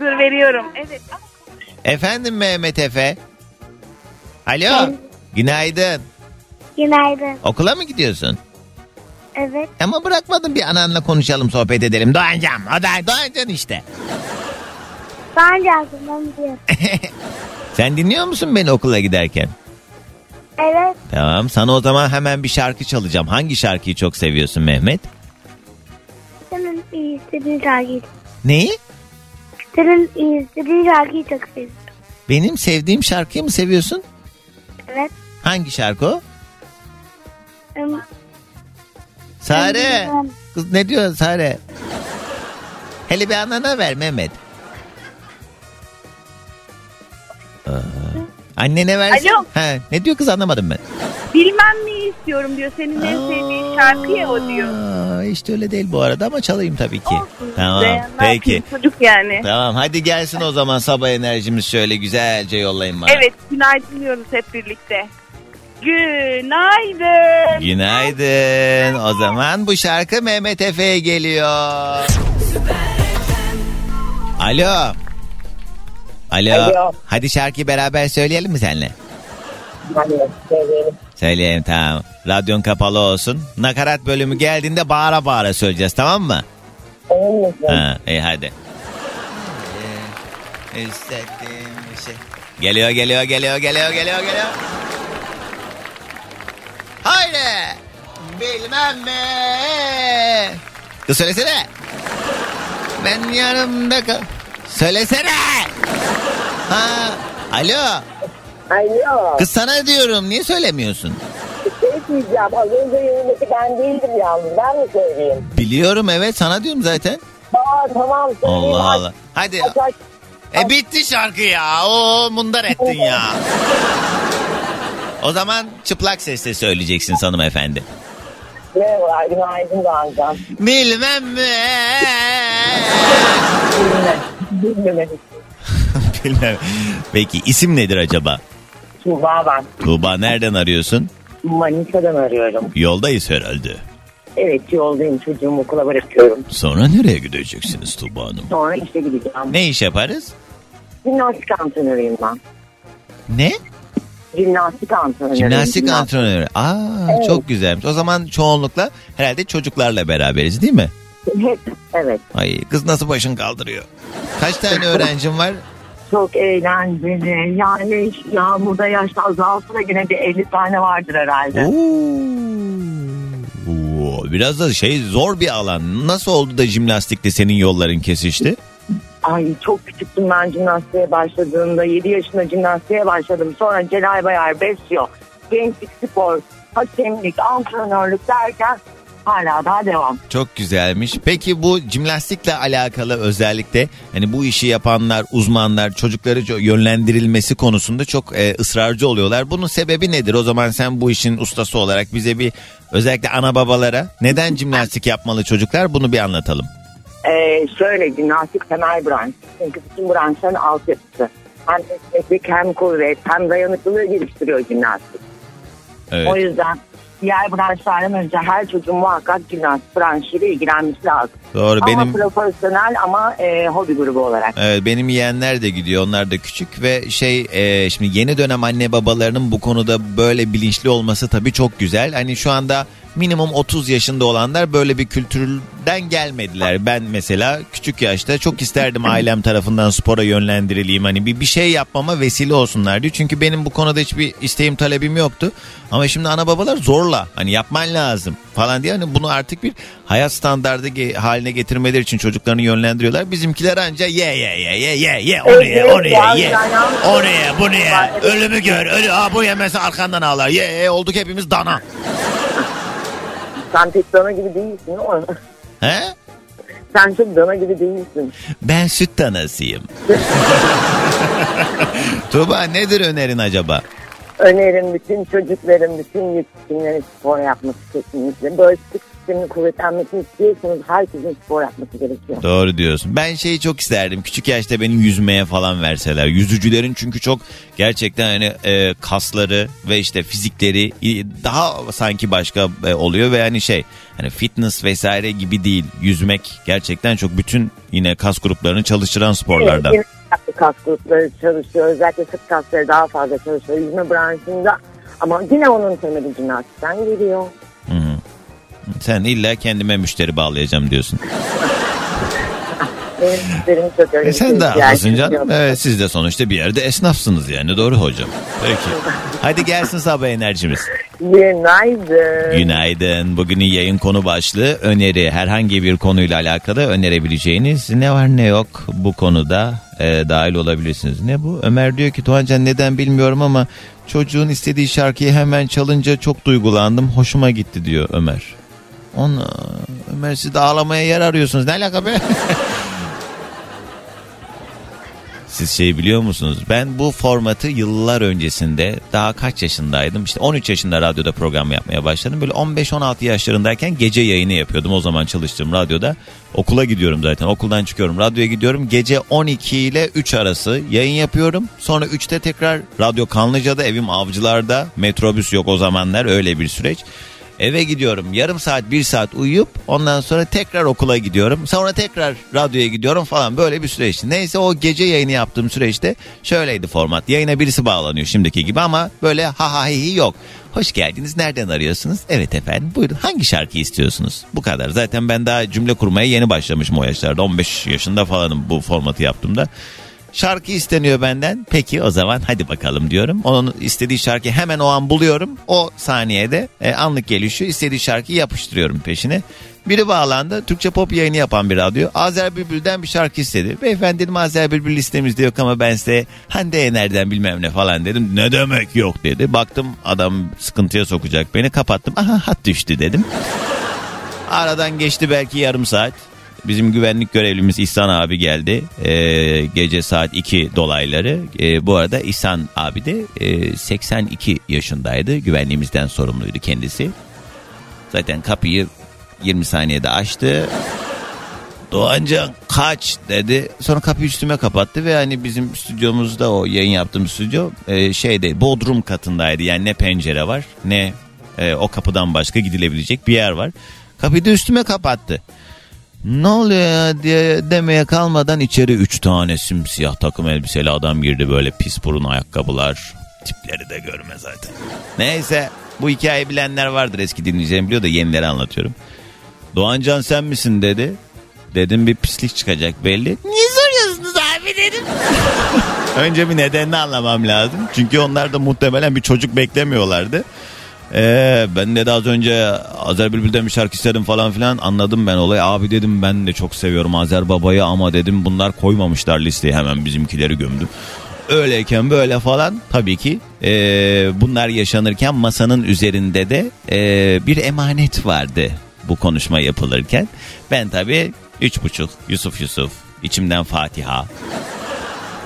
Dur veriyorum. Evet. Efendim Mehmet Efe. Alo. Günaydın. Günaydın. Okula mı gidiyorsun? Evet. Ama bırakmadım bir ananla konuşalım sohbet edelim. Doğancan. O da Doğancan işte. Ben de aklımdan biliyorum. Sen dinliyor musun beni okula giderken? Evet. Tamam sana o zaman hemen bir şarkı çalacağım. Hangi şarkıyı çok seviyorsun Mehmet? Senin istediğin şarkıyı. Neyi? Senin istediğin şarkıyı çok seviyorum. Benim sevdiğim şarkıyı mı seviyorsun? Evet. Hangi şarkı o? Im, Sare. Kız ne diyor Sare? Hele bir anana ver Mehmet. Aa, annene versin. Alo. Ha, ne diyor kız anlamadım ben. Bilmem ne istiyorum diyor. Senin en sevdiğin şarkı ya o diyor. Aa, de öyle değil bu arada ama çalayım tabii ki. Tamam Beğenmez peki. ki, Çocuk yani. Tamam hadi gelsin o zaman sabah enerjimiz şöyle güzelce yollayın bana. Evet günaydın diyoruz hep birlikte. Günaydın. Günaydın. O zaman bu şarkı Mehmet Efe'ye geliyor. Alo. Alo. Alo. Hadi şarkıyı beraber söyleyelim mi seninle? Hadi söyleyelim. Söyleyelim tamam. Radyon kapalı olsun. Nakarat bölümü geldiğinde bağıra bağıra söyleyeceğiz tamam mı? Misin? Ha, iyi hadi. şey. Geliyor geliyor geliyor geliyor geliyor geliyor. Haydi. Bilmem mi? Kız söylesene. Ben yanımda kal... Söylesene. Ha, alo. Alo. Kız sana diyorum niye söylemiyorsun? Şey diyeceğim. Az önce yayındaki ben değildim yalnız. Ben mi söyleyeyim? Biliyorum evet sana diyorum zaten. Aa tamam söyleyeyim. Allah Allah. Hadi. aç- aç. E bitti şarkı ya. Oo mundar ettin ya. O zaman çıplak sesle söyleyeceksin hanımefendi. Merhaba. Günaydın Doğancan. Bilmem mi? Bilmemedim. Bilmem. Peki isim nedir acaba? Tuğba ben. Tuğba nereden arıyorsun? Manisa'dan arıyorum. Yoldayız herhalde. Evet yoldayım. Çocuğumu okula bırakıyorum. Sonra nereye gideceksiniz Tuğba Hanım? Sonra işe gideceğim. Ne iş yaparız? Jimnastik antrenörüyüm ben. Ne? Jimnastik antrenörüyüm. Jimnastik antrenörü. Aa Evet. çok güzelmiş. O zaman çoğunlukla herhalde çocuklarla beraberiz değil mi? Hep, evet. Ay kız nasıl başın kaldırıyor? Kaç tane öğrencin var? Çok eğlenceli. Yani yağmurda yaş azalsa da yine bir 50 tane vardır herhalde. Oo, biraz da şey zor bir alan. Nasıl oldu da jimnastikte senin yolların kesişti? Ay çok küçüktüm ben jimnastiğe başladığımda. 7 yaşında jimnastiğe başladım. Sonra Celal Bayar, Besyo, gençlik spor, hakemlik, antrenörlük derken hala daha devam. Çok güzelmiş. Peki bu jimnastikle alakalı özellikle hani bu işi yapanlar, uzmanlar çocukları ço- yönlendirilmesi konusunda çok e, ısrarcı oluyorlar. Bunun sebebi nedir? O zaman sen bu işin ustası olarak bize bir özellikle ana babalara neden jimnastik yapmalı çocuklar bunu bir anlatalım. Ee, şöyle jimnastik temel branş. Çünkü bütün branşların altyapısı. Hem esneklik hem kuvvet hem dayanıklılığı geliştiriyor jimnastik. Evet. O yüzden diğer branşlardan önce her çocuğun muhakkak jimnastik branşıyla ilgilenmesi lazım. Doğru ama benim profesyonel ama e, hobi grubu olarak. Evet, benim yeğenler de gidiyor. Onlar da küçük ve şey e, şimdi yeni dönem anne babalarının bu konuda böyle bilinçli olması tabii çok güzel. Hani şu anda minimum 30 yaşında olanlar böyle bir kültürden gelmediler. Ben mesela küçük yaşta çok isterdim ailem tarafından spora yönlendirileyim. Hani bir, bir şey yapmama vesile olsunlar diye. Çünkü benim bu konuda hiçbir isteğim talebim yoktu. Ama şimdi ana babalar zorla hani yapman lazım falan diye. Hani bunu artık bir hayat standardı ge- haline getirmeleri için çocuklarını yönlendiriyorlar. Bizimkiler anca ye ye ye ye ye ye onu ye onu ye ye onu ye bunu ye ölümü gör ölü Aa, bu yemesi arkandan ağlar ye ye olduk hepimiz dana. Sen pek dana gibi değilsin ama He? sen çok dana gibi değilsin. Ben süt danasıyım. Tuğba nedir önerin acaba? Önerim bütün çocukların, bütün yetişkinlerin spor yapması kesinlikle. Bağışıklık sisteminin kuvvetlenmesini istiyorsanız herkesin spor yapması gerekiyor. Doğru diyorsun. Ben şeyi çok isterdim. Küçük yaşta beni yüzmeye falan verseler. Yüzücülerin çünkü çok gerçekten hani e, kasları ve işte fizikleri daha sanki başka e, oluyor ve hani şey hani fitness vesaire gibi değil. Yüzmek gerçekten çok bütün yine kas gruplarını çalıştıran sporlardan. Evet, kas grupları çalışıyor. Özellikle sırt kasları daha fazla çalışıyor. Yüzme branşında ama yine onun temeli jimnastikten geliyor. Sen illa kendime müşteri bağlayacağım diyorsun. Benim müşterim çok öyle E sen de haklısın canım. Evet siz de sonuçta bir yerde esnafsınız yani doğru hocam. Peki. Hadi gelsin sabah enerjimiz. Günaydın. Günaydın. Bugünün yayın konu başlığı öneri. Herhangi bir konuyla alakalı önerebileceğiniz ne var ne yok bu konuda e, dahil olabilirsiniz. Ne bu? Ömer diyor ki Tuğancan neden bilmiyorum ama çocuğun istediği şarkıyı hemen çalınca çok duygulandım. Hoşuma gitti diyor Ömer. Ona, Ömer siz de ağlamaya yer arıyorsunuz. Ne alaka be? Siz şey biliyor musunuz? Ben bu formatı yıllar öncesinde daha kaç yaşındaydım? İşte 13 yaşında radyoda program yapmaya başladım. Böyle 15-16 yaşlarındayken gece yayını yapıyordum. O zaman çalıştığım radyoda. Okula gidiyorum zaten. Okuldan çıkıyorum. Radyoya gidiyorum. Gece 12 ile 3 arası yayın yapıyorum. Sonra 3'te tekrar radyo Kanlıca'da evim avcılarda. Metrobüs yok o zamanlar öyle bir süreç. Eve gidiyorum yarım saat bir saat uyuyup ondan sonra tekrar okula gidiyorum. Sonra tekrar radyoya gidiyorum falan böyle bir süreçti. Neyse o gece yayını yaptığım süreçte şöyleydi format. Yayına birisi bağlanıyor şimdiki gibi ama böyle ha ha hi hi yok. Hoş geldiniz nereden arıyorsunuz? Evet efendim buyurun hangi şarkı istiyorsunuz? Bu kadar zaten ben daha cümle kurmaya yeni başlamışım o yaşlarda 15 yaşında falanım bu formatı yaptığımda. Şarkı isteniyor benden. Peki o zaman hadi bakalım diyorum. Onun istediği şarkıyı hemen o an buluyorum. O saniyede e, anlık gelişiyor. İstediği şarkıyı yapıştırıyorum peşine. Biri bağlandı. Türkçe pop yayını yapan bir radyo. Azer Bülbül'den bir şarkı istedi. Beyefendi dedim Azer Bülbül listemizde yok ama ben size Hande Yener'den bilmem ne falan dedim. Ne demek yok dedi. Baktım adam sıkıntıya sokacak beni. Kapattım. Aha hat düştü dedim. Aradan geçti belki yarım saat. Bizim güvenlik görevlimiz İhsan abi geldi. Ee, gece saat 2 dolayları. Ee, bu arada İhsan abi de e, 82 yaşındaydı. Güvenliğimizden sorumluydu kendisi. Zaten kapıyı 20 saniyede açtı. Doğancan kaç dedi. Sonra kapıyı üstüme kapattı ve hani bizim stüdyomuzda o yayın yaptığımız stüdyo e, şeyde bodrum katındaydı. Yani ne pencere var ne e, o kapıdan başka gidilebilecek bir yer var. Kapıyı da üstüme kapattı. Ne oluyor ya diye demeye kalmadan içeri üç tane simsiyah takım elbiseli adam girdi böyle pis burun ayakkabılar. Tipleri de görme zaten. Neyse bu hikayeyi bilenler vardır eski dinleyicilerim biliyor da yenileri anlatıyorum. Doğancan sen misin dedi. Dedim bir pislik çıkacak belli. Niye soruyorsunuz abi dedim. Önce bir nedenini anlamam lazım. Çünkü onlar da muhtemelen bir çocuk beklemiyorlardı. Ee, ben de az önce Azer Bülbül'den bir şarkı istedim falan filan anladım ben olayı. Abi dedim ben de çok seviyorum Azer Baba'yı ama dedim bunlar koymamışlar listeye hemen bizimkileri gömdüm. Öyleyken böyle falan tabii ki e, bunlar yaşanırken masanın üzerinde de e, bir emanet vardı bu konuşma yapılırken. Ben tabii üç buçuk Yusuf Yusuf içimden Fatiha.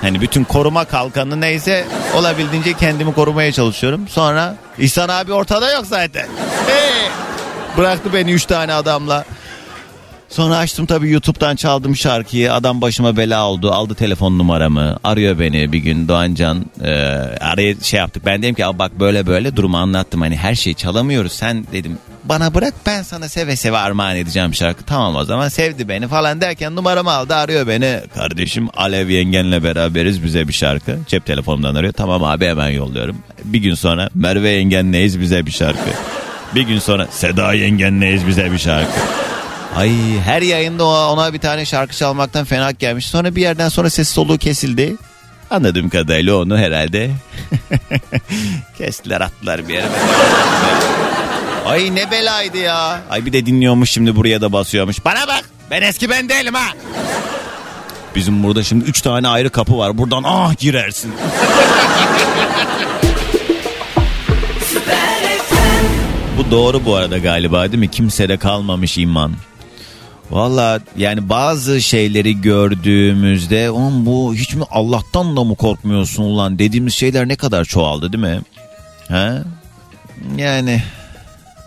Hani bütün koruma kalkanı neyse olabildiğince kendimi korumaya çalışıyorum. Sonra İhsan abi ortada yok zaten. Hey! Bıraktı beni üç tane adamla. Sonra açtım tabii YouTube'dan çaldım şarkıyı. Adam başıma bela oldu. Aldı telefon numaramı. Arıyor beni bir gün Doğancan. E, araya şey yaptık. Ben dedim ki bak böyle böyle durumu anlattım. Hani her şeyi çalamıyoruz. Sen dedim bana bırak ben sana seve seve armağan edeceğim şarkı. Tamam o zaman sevdi beni falan derken numaramı aldı arıyor beni. Kardeşim Alev yengenle beraberiz bize bir şarkı. Cep telefonumdan arıyor. Tamam abi hemen yolluyorum. Bir gün sonra Merve yengenleyiz bize bir şarkı. Bir gün sonra Seda yengenleyiz bize bir şarkı. Ay her yayında ona bir tane şarkı çalmaktan fena gelmiş. Sonra bir yerden sonra ses soluğu kesildi. Anladığım kadarıyla onu herhalde kestiler attılar bir yere. Ay ne belaydı ya. Ay bir de dinliyormuş şimdi buraya da basıyormuş. Bana bak ben eski ben değilim ha. Bizim burada şimdi üç tane ayrı kapı var. Buradan ah girersin. bu doğru bu arada galiba değil mi? Kimsede kalmamış iman. Valla yani bazı şeyleri gördüğümüzde on bu hiç mi Allah'tan da mı korkmuyorsun ulan dediğimiz şeyler ne kadar çoğaldı değil mi? Ha? Yani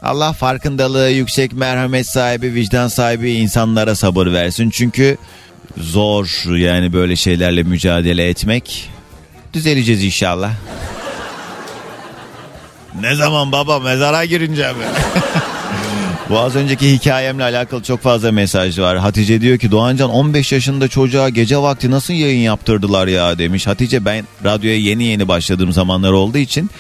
Allah farkındalığı yüksek merhamet sahibi vicdan sahibi insanlara sabır versin. Çünkü zor yani böyle şeylerle mücadele etmek. Düzeleceğiz inşallah. Ne zaman baba mezara girince mi? Bu az önceki hikayemle alakalı çok fazla mesaj var. Hatice diyor ki Doğancan 15 yaşında çocuğa gece vakti nasıl yayın yaptırdılar ya demiş. Hatice ben radyoya yeni yeni başladığım zamanlar olduğu için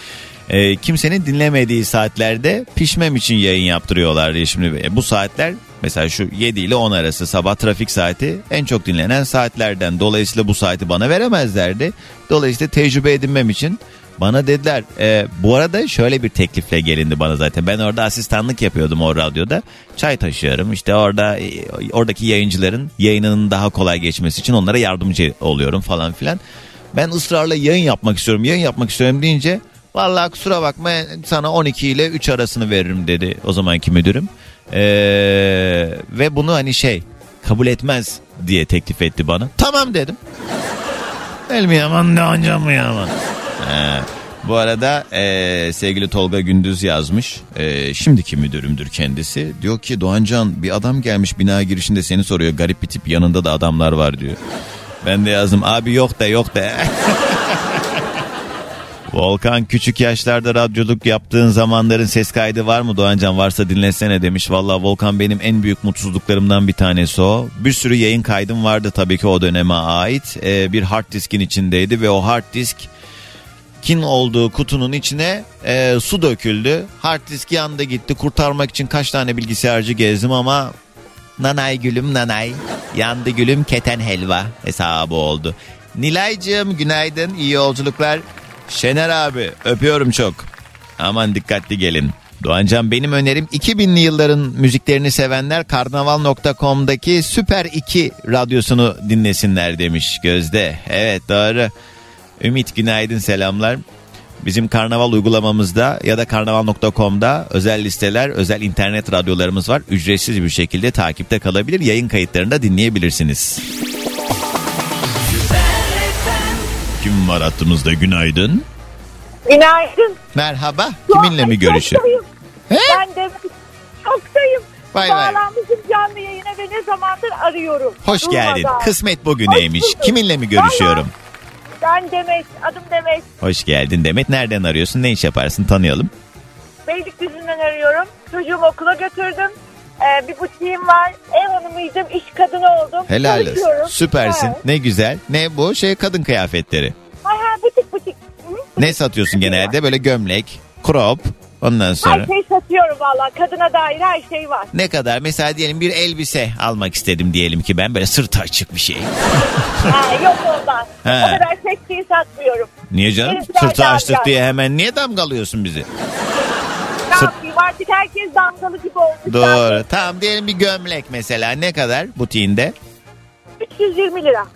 e, kimsenin dinlemediği saatlerde pişmem için yayın yaptırıyorlar diye şimdi e, bu saatler mesela şu 7 ile 10 arası sabah trafik saati en çok dinlenen saatlerden dolayısıyla bu saati bana veremezlerdi dolayısıyla tecrübe edinmem için bana dediler e, bu arada şöyle bir teklifle gelindi bana zaten ben orada asistanlık yapıyordum o radyoda çay taşıyorum işte orada e, oradaki yayıncıların yayınının daha kolay geçmesi için onlara yardımcı oluyorum falan filan ben ısrarla yayın yapmak istiyorum yayın yapmak istiyorum deyince Vallahi kusura bakma sana 12 ile 3 arasını veririm dedi o zamanki müdürüm. Ee, ve bunu hani şey kabul etmez diye teklif etti bana. Tamam dedim. El mi yaman Doğancan mı yaman? He. Bu arada e, sevgili Tolga Gündüz yazmış. E, şimdiki müdürümdür kendisi. Diyor ki Doğancan bir adam gelmiş bina girişinde seni soruyor. Garip bir tip yanında da adamlar var diyor. Ben de yazdım abi yok de yok de. Volkan küçük yaşlarda radyoculuk yaptığın zamanların ses kaydı var mı Doğancan varsa dinlesene demiş. Valla Volkan benim en büyük mutsuzluklarımdan bir tanesi o. Bir sürü yayın kaydım vardı tabii ki o döneme ait. Ee, bir hard diskin içindeydi ve o hard disk kin olduğu kutunun içine e, su döküldü. Hard disk yandı gitti. Kurtarmak için kaç tane bilgisayarcı gezdim ama nanay gülüm nanay. Yandı gülüm keten helva hesabı oldu. Nilaycığım günaydın iyi yolculuklar. Şener abi öpüyorum çok. Aman dikkatli gelin. Doğancan benim önerim 2000'li yılların müziklerini sevenler karnaval.com'daki Süper 2 radyosunu dinlesinler demiş Gözde. Evet doğru. Ümit günaydın selamlar. Bizim karnaval uygulamamızda ya da karnaval.com'da özel listeler, özel internet radyolarımız var. Ücretsiz bir şekilde takipte kalabilir. Yayın kayıtlarını da dinleyebilirsiniz. Kim var hattımızda günaydın? Günaydın. Merhaba. Kiminle mi görüşüyor? Çoktayım. Ben de. Vay vay. Bağlanmışım canlı yayına ve ne zamandır arıyorum. Hoş geldin. Durmadan. Kısmet bugüneymiş. Kiminle mi görüşüyorum? Ben Demet, adım Demet. Hoş geldin Demet. Nereden arıyorsun? Ne iş yaparsın? Tanıyalım. Beylikdüzü'nden arıyorum. Çocuğumu okula götürdüm. Ee, bir butiğim var. Ev hanımıydım, iş kadını oldum. Helal olsun. Süpersin. Evet. Ne güzel. Ne bu? Şey kadın kıyafetleri. Ha ha butik butik. Hı? Ne satıyorsun genelde? Böyle gömlek, crop. Ondan sonra. Her şey satıyorum valla. Kadına dair her şey var. Ne kadar? Mesela diyelim bir elbise almak istedim diyelim ki ben böyle sırtı açık bir şey. ha, yok ondan. He. O kadar seksiyi satmıyorum. Niye canım? Biraz Sırtı açtık diye hemen niye damgalıyorsun bizi? Ne Sırt- yapayım artık herkes damgalı gibi olmuş. Doğru. Tamam diyelim bir gömlek mesela ne kadar butiğinde? 320 lira.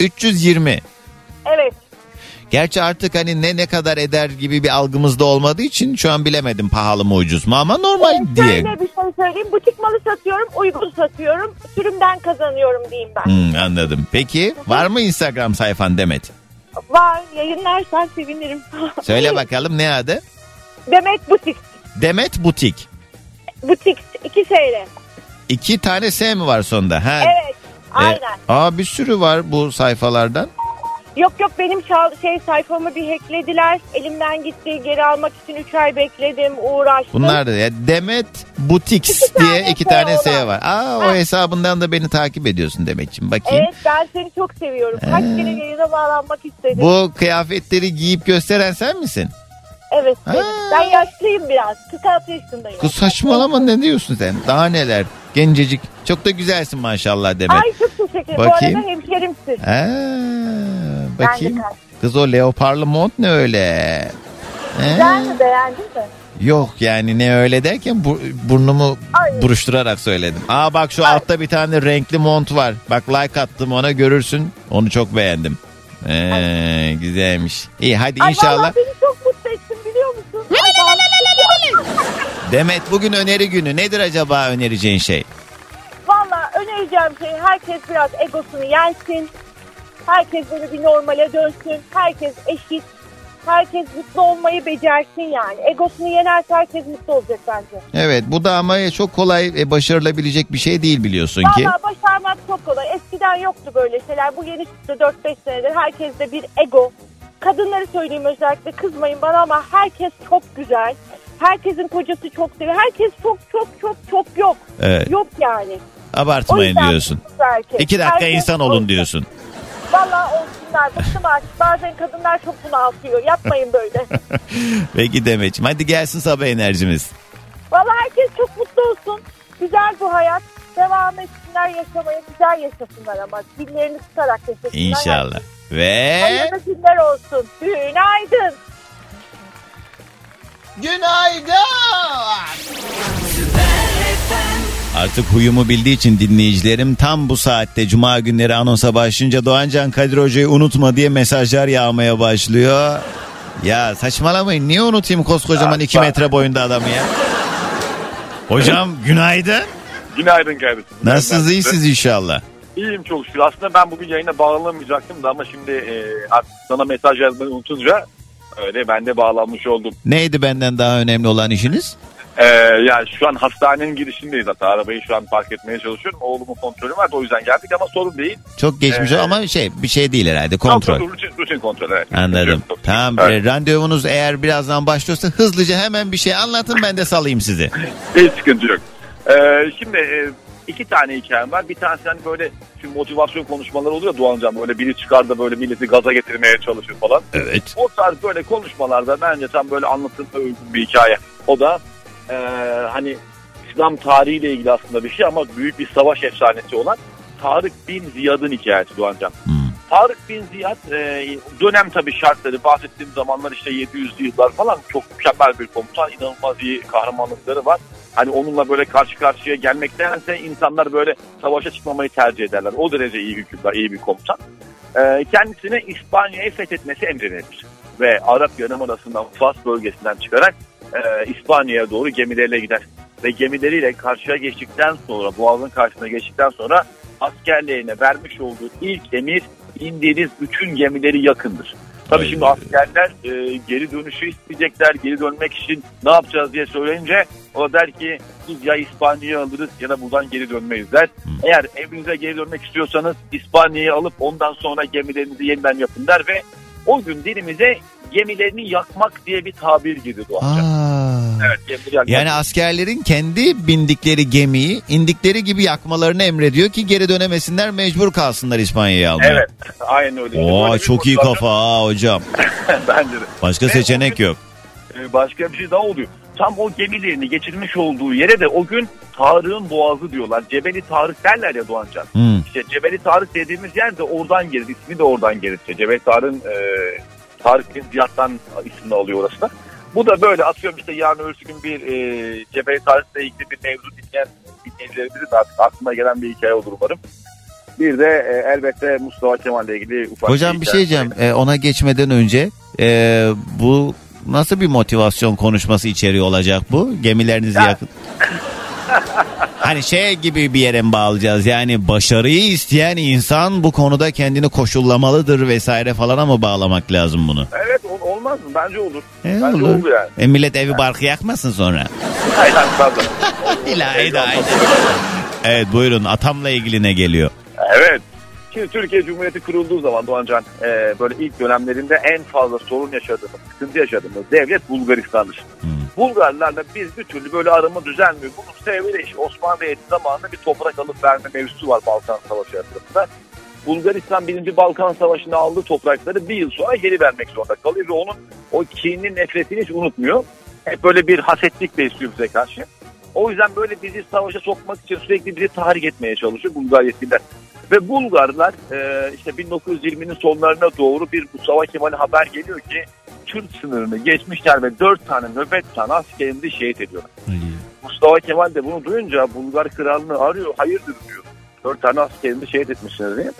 320. Evet. Gerçi artık hani ne ne kadar eder gibi bir algımızda olmadığı için şu an bilemedim pahalı mı ucuz mu ama normal diye. Şöyle bir şey söyleyeyim. Butik malı satıyorum, uygun satıyorum. Sürümden kazanıyorum diyeyim ben. Hmm, anladım. Peki var mı Instagram sayfan Demet? Var. Yayınlarsan sevinirim. Söyle bakalım ne adı? Demet Butik. Demet Butik. Butik. 2 TL. İki tane S mi var sonunda? Ha. Evet. E, Aynen. aa bir sürü var bu sayfalardan. Yok yok benim şey sayfamı bir hacklediler. Elimden gitti. Geri almak için 3 ay bekledim. Uğraştım. Bunlar da ya Demet Butiks diye iki S tane S olan. var. Aa o hesabından da beni takip ediyorsun Demetciğim. Bakayım. Evet ben seni çok seviyorum. Kaç kere yayına bağlanmak istedim. Bu kıyafetleri giyip gösteren sen misin? Evet. benim. Ben yaşlıyım biraz. 46 yaşındayım. Kız saçmalama ne diyorsun sen? Daha neler? Gencecik. Çok da güzelsin maşallah Demet. Ay çok teşekkür ederim. Bakayım. Bu arada hemşerimsin. Aa, bakayım. Ben Kız o leoparlı mont ne öyle? Ee, Güzel mi beğendin mi? Yok yani ne öyle derken bu, burnumu Ay. buruşturarak söyledim. Aa bak şu altta bir tane renkli mont var. Bak like attım ona görürsün. Onu çok beğendim. Ee, güzelmiş. İyi hadi Ay inşallah. beni çok mutlu ettin biliyor musun? Ay, Demet bugün öneri günü. Nedir acaba önereceğin şey? Valla önereceğim şey herkes biraz egosunu yensin. Herkes böyle bir normale dönsün. Herkes eşit. Herkes mutlu olmayı becersin yani. Egosunu yenerse herkes mutlu olacak bence. Evet bu da ama çok kolay e, başarılabilecek bir şey değil biliyorsun ki. Valla başarmak çok kolay. Eskiden yoktu böyle şeyler. Bu yeni çıktı 4-5 senedir. Herkeste bir ego. Kadınları söyleyeyim özellikle kızmayın bana ama herkes çok güzel. Herkesin kocası çok seviyor. Herkes çok çok çok çok yok. Evet. Yok yani. Abartmayın diyorsun. İki dakika Herkes insan olun diyorsun. Valla olsunlar. Bıktım artık. Bazen kadınlar çok bunaltıyor. Yapmayın böyle. Peki Demet'ciğim hadi gelsin sabah enerjimiz. Valla herkes çok mutlu olsun. Güzel bu hayat. Devam etsinler yaşamaya. Güzel yaşasınlar ama. Dillerini tutarak yaşasınlar. İnşallah. Ve Hayırlı günler olsun. Günaydın. Artık huyumu bildiği için dinleyicilerim tam bu saatte cuma günleri anonsa başlayınca Doğancan Kadir Hoca'yı unutma diye mesajlar yağmaya başlıyor. Ya saçmalamayın niye unutayım koskocaman 2 metre boyunda adamı ya? Hocam günaydın. Günaydın kardeşim. Nasılsınız iyisiniz inşallah. İyiyim çok şükür. Aslında ben bugün yayına bağlanamayacaktım da ama şimdi e, artık sana mesaj yazmayı unutunca öyle ben de bağlanmış oldum. Neydi benden daha önemli olan işiniz? Ee, yani şu an hastanenin girişindeyiz hatta. Arabayı şu an park etmeye çalışıyorum. Oğlumun kontrolü var da o yüzden geldik ama sorun değil. Çok geçmiş Ee, ama şey bir şey değil herhalde kontrol. Rutin, rutin kontrol evet. Anladım. Tamam Evet. e, randevunuz eğer birazdan başlıyorsa hızlıca hemen bir şey anlatın ben de salayım sizi. Hiç sıkıntı yok. Ee, şimdi e, iki tane hikayem var. Bir tanesi hani böyle şu motivasyon konuşmaları oluyor ya Doğancan böyle biri çıkar da böyle milleti gaza getirmeye çalışır falan. Evet. O tarz böyle konuşmalarda bence tam böyle anlatılma uygun bir hikaye. O da e, hani İslam tarihiyle ilgili aslında bir şey ama büyük bir savaş efsanesi olan Tarık bin Ziyad'ın hikayesi Doğancan. Tarık bin Ziyad e, dönem tabii şartları bahsettiğim zamanlar işte 700'lü yıllar falan çok mükemmel bir komutan inanılmaz iyi kahramanlıkları var. Hani onunla böyle karşı karşıya gelmektense insanlar böyle savaşa çıkmamayı tercih ederler. O derece iyi hükümdar, iyi bir komutan. E, kendisine İspanya'yı fethetmesi emredilir. Ve Arap Yarımadası'ndan Fas bölgesinden çıkarak e, İspanya'ya doğru gemileriyle gider. Ve gemileriyle karşıya geçtikten sonra, boğazın karşısına geçtikten sonra askerlerine vermiş olduğu ilk emir indiğiniz bütün gemileri yakındır. Tabii şimdi askerler e, geri dönüşü isteyecekler. Geri dönmek için ne yapacağız diye söyleyince o der ki biz ya İspanya'yı alırız ya da buradan geri dönmeyiz der. Eğer evinize geri dönmek istiyorsanız İspanya'yı alıp ondan sonra gemilerinizi yeniden yapın der ve o gün dilimize gemilerini yakmak diye bir tabir girdi Doğancan. Evet gemileri yakmak. Yani askerlerin kendi bindikleri gemiyi indikleri gibi yakmalarını emrediyor ki geri dönemesinler mecbur kalsınlar İspanya'ya almaya. Evet aynen öyle. Oo çok iyi motivasyon- kafa ha hocam. Bence de. Başka Ve seçenek yok. Ee, başka bir şey daha oluyor. Tam o gemilerini geçirmiş olduğu yere de o gün Tarık'ın boğazı diyorlar. Cebeli Tarık derler ya Doğancan. Hmm. İşte Cebeli Tarık dediğimiz yer de oradan gelir. İsmi de oradan gelir. İşte Cebeli Tarık'ın e, Tarık bin Ziyad'dan ismini alıyor orası da. Bu da böyle atıyorum işte yarın öbür gün bir e, Cebeli Tarık'la ilgili bir mevzu dinleyen dinleyicilerimizin de artık aklına gelen bir hikaye olur umarım. Bir de e, elbette Mustafa Kemal'le ilgili ufak Hocam bir şey diyeceğim. Ee, ona geçmeden önce e, bu nasıl bir motivasyon konuşması içeriyor olacak bu? Gemilerinizi yakın. Hani şey gibi bir yere mi bağlayacağız? Yani başarıyı isteyen insan bu konuda kendini koşullamalıdır vesaire falana mı bağlamak lazım bunu? Evet ol- olmaz mı? Bence olur. E, Bence olur. olur yani. E, millet evi barkı yakmasın sonra. Hayır pardon. İlahi Evet buyurun atamla ilgili ne geliyor? Evet. Şimdi Türkiye Cumhuriyeti kurulduğu zaman Doğancan e, böyle ilk dönemlerinde en fazla sorun yaşadığımız, sıkıntı yaşadığımız devlet Bulgaristan'dır. Bulgarlarla biz bir türlü böyle arama düzelmiyor. Bunun sebebi de işte Osmanlı Devleti zamanında bir toprak alıp verme mevzusu var Balkan Savaşı sırasında. Bulgaristan 1. Balkan Savaşı'nda aldığı toprakları bir yıl sonra geri vermek zorunda kalıyor ve onun o kinini nefretini hiç unutmuyor. Hep böyle bir hasetlik besliyor bize karşı. O yüzden böyle bizi savaşa sokmak için sürekli bizi tahrik etmeye çalışıyor Bulgar yetkililer. Ve Bulgarlar e, işte 1920'nin sonlarına doğru bir Mustafa Kemal'e haber geliyor ki Kürt sınırını geçmişler ve 4 tane nöbetçi askerimizi şehit ediyorlar. Mustafa Kemal de bunu duyunca Bulgar kralını arıyor. Hayırdır diyor. 4 tane askerimizi şehit etmişsiniz diye.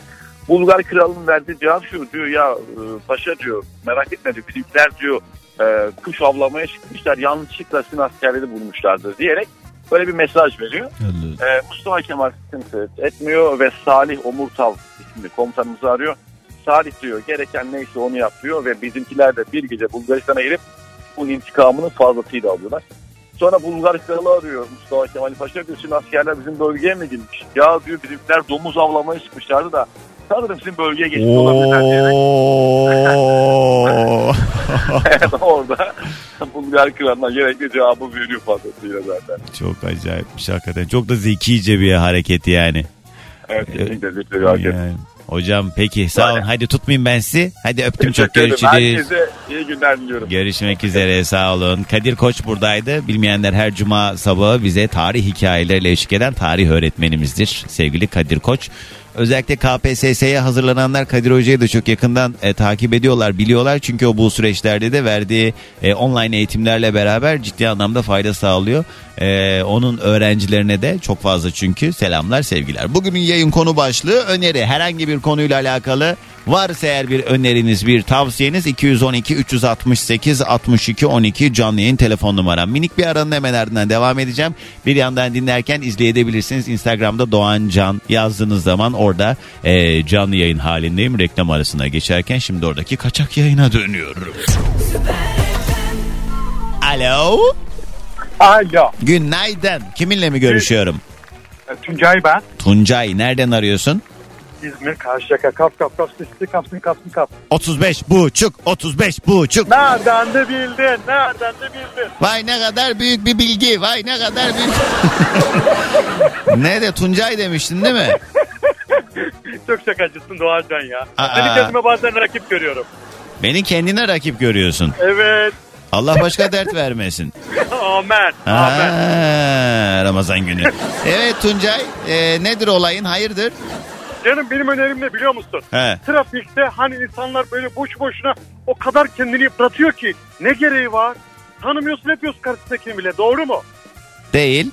Bulgar kralının verdiği cevap şu diyor ya e, paşa diyor merak etme diyor bizimkiler diyor e, kuş avlamaya çıkmışlar yanlışlıkla sizin askerleri bulmuşlardır diyerek böyle bir mesaj veriyor. E, Mustafa Kemal sıkıntı etmiyor ve Salih Omurtal isimli komutanımızı arıyor. Salih diyor gereken neyse onu yap diyor ve bizimkiler de bir gece Bulgaristan'a girip bunun intikamını fazlasıyla alıyorlar. Sonra Bulgar kralı arıyor Mustafa Kemal Paşa diyor şimdi askerler bizim bölgeye mi girmiş? Ya diyor bizimkiler domuz avlamaya çıkmışlardı da sanırım sizin bölgeye geçmiş olabilirler diyerek. Oo. Orada Bulgar kralına gerekli cevabı veriyor fazlasıyla zaten. Çok acayipmiş hakikaten. Çok da zekice bir hareket yani. Evet kesinlikle zikri hareket. Yani. Hocam peki sağ olun. Hadi tutmayayım ben sizi. Hadi öptüm çok Teşekkür ederim. görüşürüz. Herkese iyi günler diliyorum. Görüşmek üzere sağ olun. Kadir Koç buradaydı. Bilmeyenler her cuma sabahı bize tarih hikayeleriyle eşlik eden tarih öğretmenimizdir. Sevgili Kadir Koç. Özellikle KPSS'ye hazırlananlar Kadir Hoca'yı da çok yakından e, takip ediyorlar, biliyorlar. Çünkü o bu süreçlerde de verdiği e, online eğitimlerle beraber ciddi anlamda fayda sağlıyor. E, onun öğrencilerine de çok fazla çünkü selamlar, sevgiler. Bugünün yayın konu başlığı öneri. Herhangi bir konuyla alakalı Varsa eğer bir öneriniz, bir tavsiyeniz 212 368 62 12 canlı yayın telefon numaram. Minik bir aranın hemen ardından devam edeceğim. Bir yandan dinlerken izleyebilirsiniz. Instagram'da Doğan Can yazdığınız zaman orada e, canlı yayın halindeyim. Reklam arasına geçerken şimdi oradaki kaçak yayına dönüyorum. Alo. Alo. Günaydın. Kiminle mi görüşüyorum? Tuncay ben. Tuncay. Nereden arıyorsun? İzmir Karşıyaka kap kap kap sesli kapsın kapsın kap. 35 buçuk 35 buçuk. Nereden de bildin? Nereden de bildin? Vay ne kadar büyük bir bilgi. Vay ne kadar büyük. ne de Tuncay demiştin değil mi? Çok şakacısın Doğancan ya. Aa. Seni kendime bazen rakip görüyorum. Beni kendine rakip görüyorsun. Evet. Allah başka dert vermesin. Amen. Aa, Ramazan günü. Evet Tuncay e, nedir olayın hayırdır? Canım benim önerim ne biliyor musun? He. Trafikte hani insanlar böyle boş boşuna o kadar kendini yıpratıyor ki ne gereği var? Tanımıyorsun yapıyorsun karşısındakini bile doğru mu? Değil.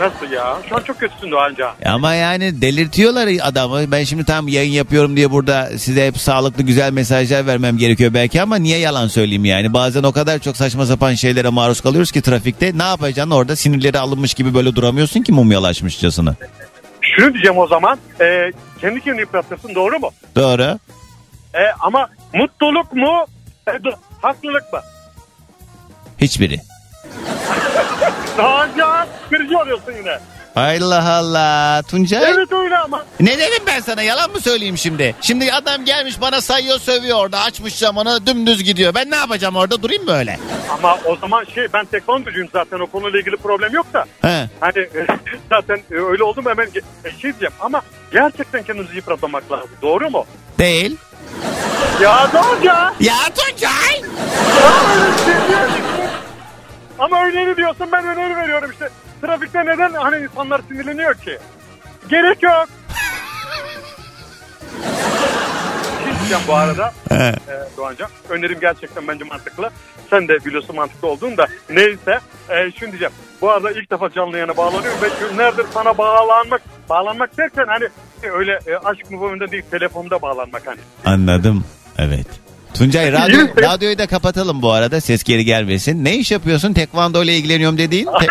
Nasıl ya? Şu an çok kötüsün Doğancan. Ama yani delirtiyorlar adamı. Ben şimdi tam yayın yapıyorum diye burada size hep sağlıklı güzel mesajlar vermem gerekiyor belki ama niye yalan söyleyeyim yani? Bazen o kadar çok saçma sapan şeylere maruz kalıyoruz ki trafikte. Ne yapacaksın orada sinirleri alınmış gibi böyle duramıyorsun ki mumyalaşmışçasına. Şunu diyeceğim o zaman. E, kendi kendini yıpratırsın doğru mu? Doğru. E, ama mutluluk mu? E, haklılık mı? Hiçbiri. Doğancan kırıcı oluyorsun yine. Allah Allah Tuncay. Evet öyle ama. Ne dedim ben sana yalan mı söyleyeyim şimdi? Şimdi adam gelmiş bana sayıyor sövüyor orada açmış camını dümdüz gidiyor. Ben ne yapacağım orada durayım mı öyle? Ama o zaman şey ben tekvandocuyum zaten o konuyla ilgili problem yok da. He. Hani zaten e, öyle oldu mu hemen e, şey diyeceğim ama gerçekten kendinizi yıpratmamak lazım. Doğru mu? Değil. Ya Doğancan. Ya Tuncay. Ama öneri diyorsun ben öneri veriyorum işte. Trafikte neden hani insanlar sinirleniyor ki? Gerek yok. Diyeceğim bu arada. Ee, Doğancan. Önerim gerçekten bence mantıklı. Sen de biliyorsun mantıklı olduğunu da. Neyse. E, şunu diyeceğim. Bu arada ilk defa canlı yayına bağlanıyorum ve günlerdir sana bağlanmak bağlanmak derken hani öyle e, aşk muvamında değil telefonda bağlanmak hani. Anladım. Evet. Tuncay radyo, radyoyu da kapatalım bu arada ses geri gelmesin. Ne iş yapıyorsun? Tekvando ile ilgileniyorum dediğin. Te-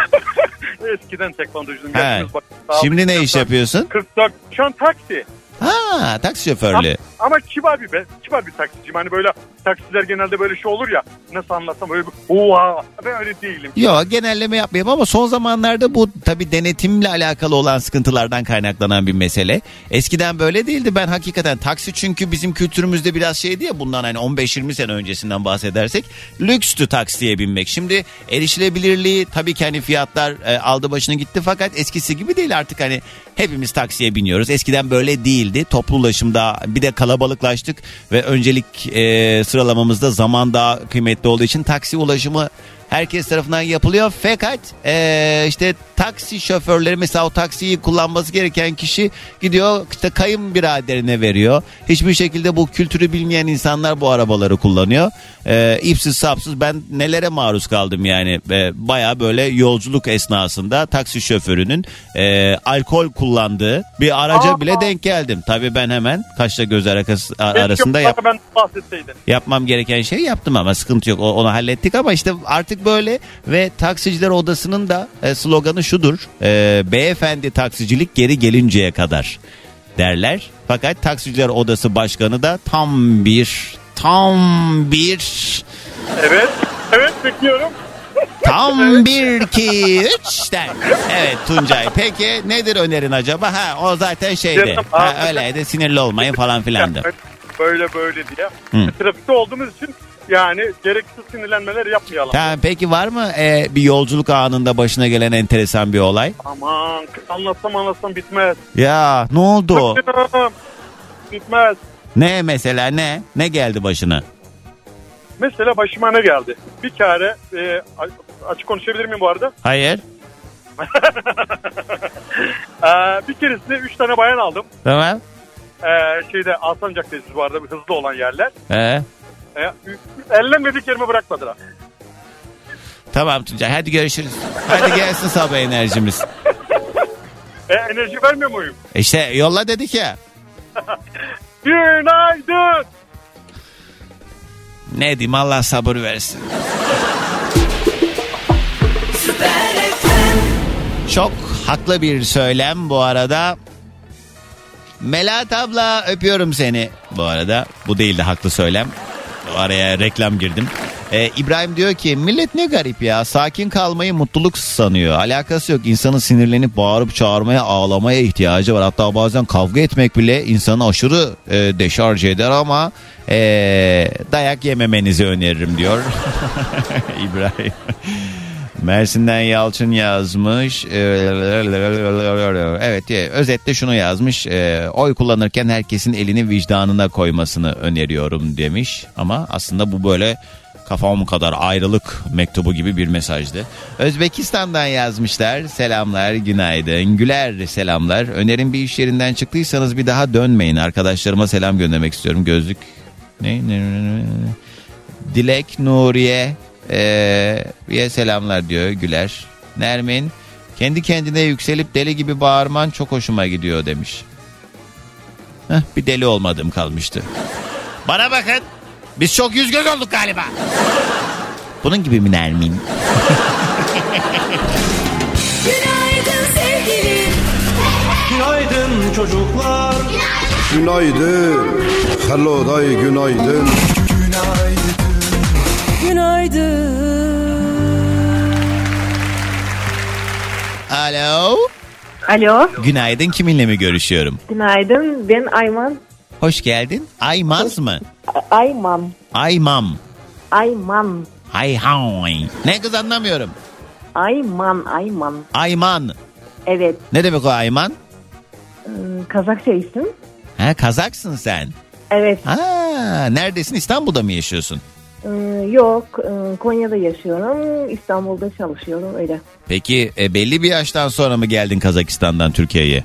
Eskiden tekvandocuydum. He. Bak- Şimdi ne iş yapıyorsun? 44. Şu an taksi. Ha, taksi şoförlüğü. Ama kibar bir be, kibar bir taksiciyim. Hani böyle taksiler genelde böyle şey olur ya. Nasıl anlatsam böyle bir oha ben öyle değilim. Yok genelleme yapmayayım ama son zamanlarda bu tabi denetimle alakalı olan sıkıntılardan kaynaklanan bir mesele. Eskiden böyle değildi ben hakikaten taksi çünkü bizim kültürümüzde biraz şeydi ya bundan hani 15-20 sene öncesinden bahsedersek lükstü taksiye binmek. Şimdi erişilebilirliği tabii ki hani fiyatlar e, aldı başını gitti fakat eskisi gibi değil artık hani hepimiz taksiye biniyoruz. Eskiden böyle değildi toplu ulaşımda bir de kalabalıklaştık ve öncelik e, sıralamamızda zaman daha kıymetli olduğu için taksi ulaşımı herkes tarafından yapılıyor. Fakat eee, işte taksi şoförleri mesela o taksiyi kullanması gereken kişi gidiyor işte kayınbiraderine veriyor. Hiçbir şekilde bu kültürü bilmeyen insanlar bu arabaları kullanıyor. Eee ipsiz sapsız ben nelere maruz kaldım yani. Eee, Baya böyle yolculuk esnasında taksi şoförünün eee, alkol kullandığı bir araca Aa! bile denk geldim. Tabii ben hemen kaşla göz arası, arasında yap, ben yapmam gereken şeyi yaptım ama sıkıntı yok. O- Onu hallettik ama işte artık böyle ve taksiciler odasının da e, sloganı şudur. E, beyefendi taksicilik geri gelinceye kadar derler. Fakat taksiciler odası başkanı da tam bir tam bir Evet. Evet bekliyorum. tam bir iki üç der. Evet Tuncay peki nedir önerin acaba? Ha o zaten şeydi. Canım, Ha, öyleydi sinirli olmayın falan filandı. Böyle böyle diye. Hı. Trafikte olduğumuz için yani gereksiz sinirlenmeler yapmayalım. Tamam peki var mı e, bir yolculuk anında başına gelen enteresan bir olay? Aman anlatsam anlatsam bitmez. Ya ne oldu? Bitmez. Ne mesela ne? Ne geldi başına? Mesela başıma ne geldi? Bir kere e, açık konuşabilir miyim bu arada? Hayır. Ee, bir keresinde 3 tane bayan aldım. Tamam. Ee, şeyde Alsancak'tayız bu arada hızlı olan yerler. Ee, Ee, ellenmedik yerime bırakmadılar. tamam Tuncay hadi görüşürüz. Hadi gelsin sabah enerjimiz. E, enerji vermiyor muyum? İşte yolla dedik ya. Günaydın. Ne diyeyim Allah sabır versin. Çok haklı bir söylem bu arada. Melat abla öpüyorum seni. Bu arada bu değil de haklı söylem. Araya reklam girdim. Ee, İbrahim diyor ki millet ne garip ya sakin kalmayı mutluluk sanıyor. Alakası yok insanın sinirlenip bağırıp çağırmaya ağlamaya ihtiyacı var. Hatta bazen kavga etmek bile insanı aşırı e, deşarj eder ama e, dayak yememenizi öneririm diyor İbrahim. Mersin'den Yalçın yazmış. Evet özetle şunu yazmış. Ee, Oy kullanırken herkesin elini vicdanına koymasını öneriyorum demiş. Ama aslında bu böyle kafam kadar ayrılık mektubu gibi bir mesajdı. Özbekistan'dan yazmışlar. Selamlar, günaydın. Güler selamlar. Önerim bir iş yerinden çıktıysanız bir daha dönmeyin. Arkadaşlarıma selam göndermek istiyorum. Gözlük ne? ne, ne, ne? Dilek Nuriye ee, selamlar diyor Güler. Nermin kendi kendine yükselip deli gibi bağırman çok hoşuma gidiyor demiş. Heh, bir deli olmadım kalmıştı. Bana bakın biz çok yüz göz olduk galiba. Bunun gibi mi Nermin? Günaydın sevgilim. Günaydın çocuklar. Günaydın. Hello day günaydın. Günaydın. Alo. Alo. Günaydın kiminle mi görüşüyorum? Günaydın. Ben Ayman. Hoş geldin. Aymaz mı? Ayman. Aymam. Ayman. Ayhan. Ne kız anlamıyorum. Ayman. Ayman. Ayman. Evet. Ne demek o Ayman? Ee, Kazakça isim. Ha Kazaksın sen. Evet. Ha neredesin İstanbul'da mı yaşıyorsun? Ee, yok. ee, Konya'da yaşıyorum. İstanbul'da çalışıyorum öyle. Peki e, belli bir yaştan sonra mı geldin Kazakistan'dan Türkiye'ye?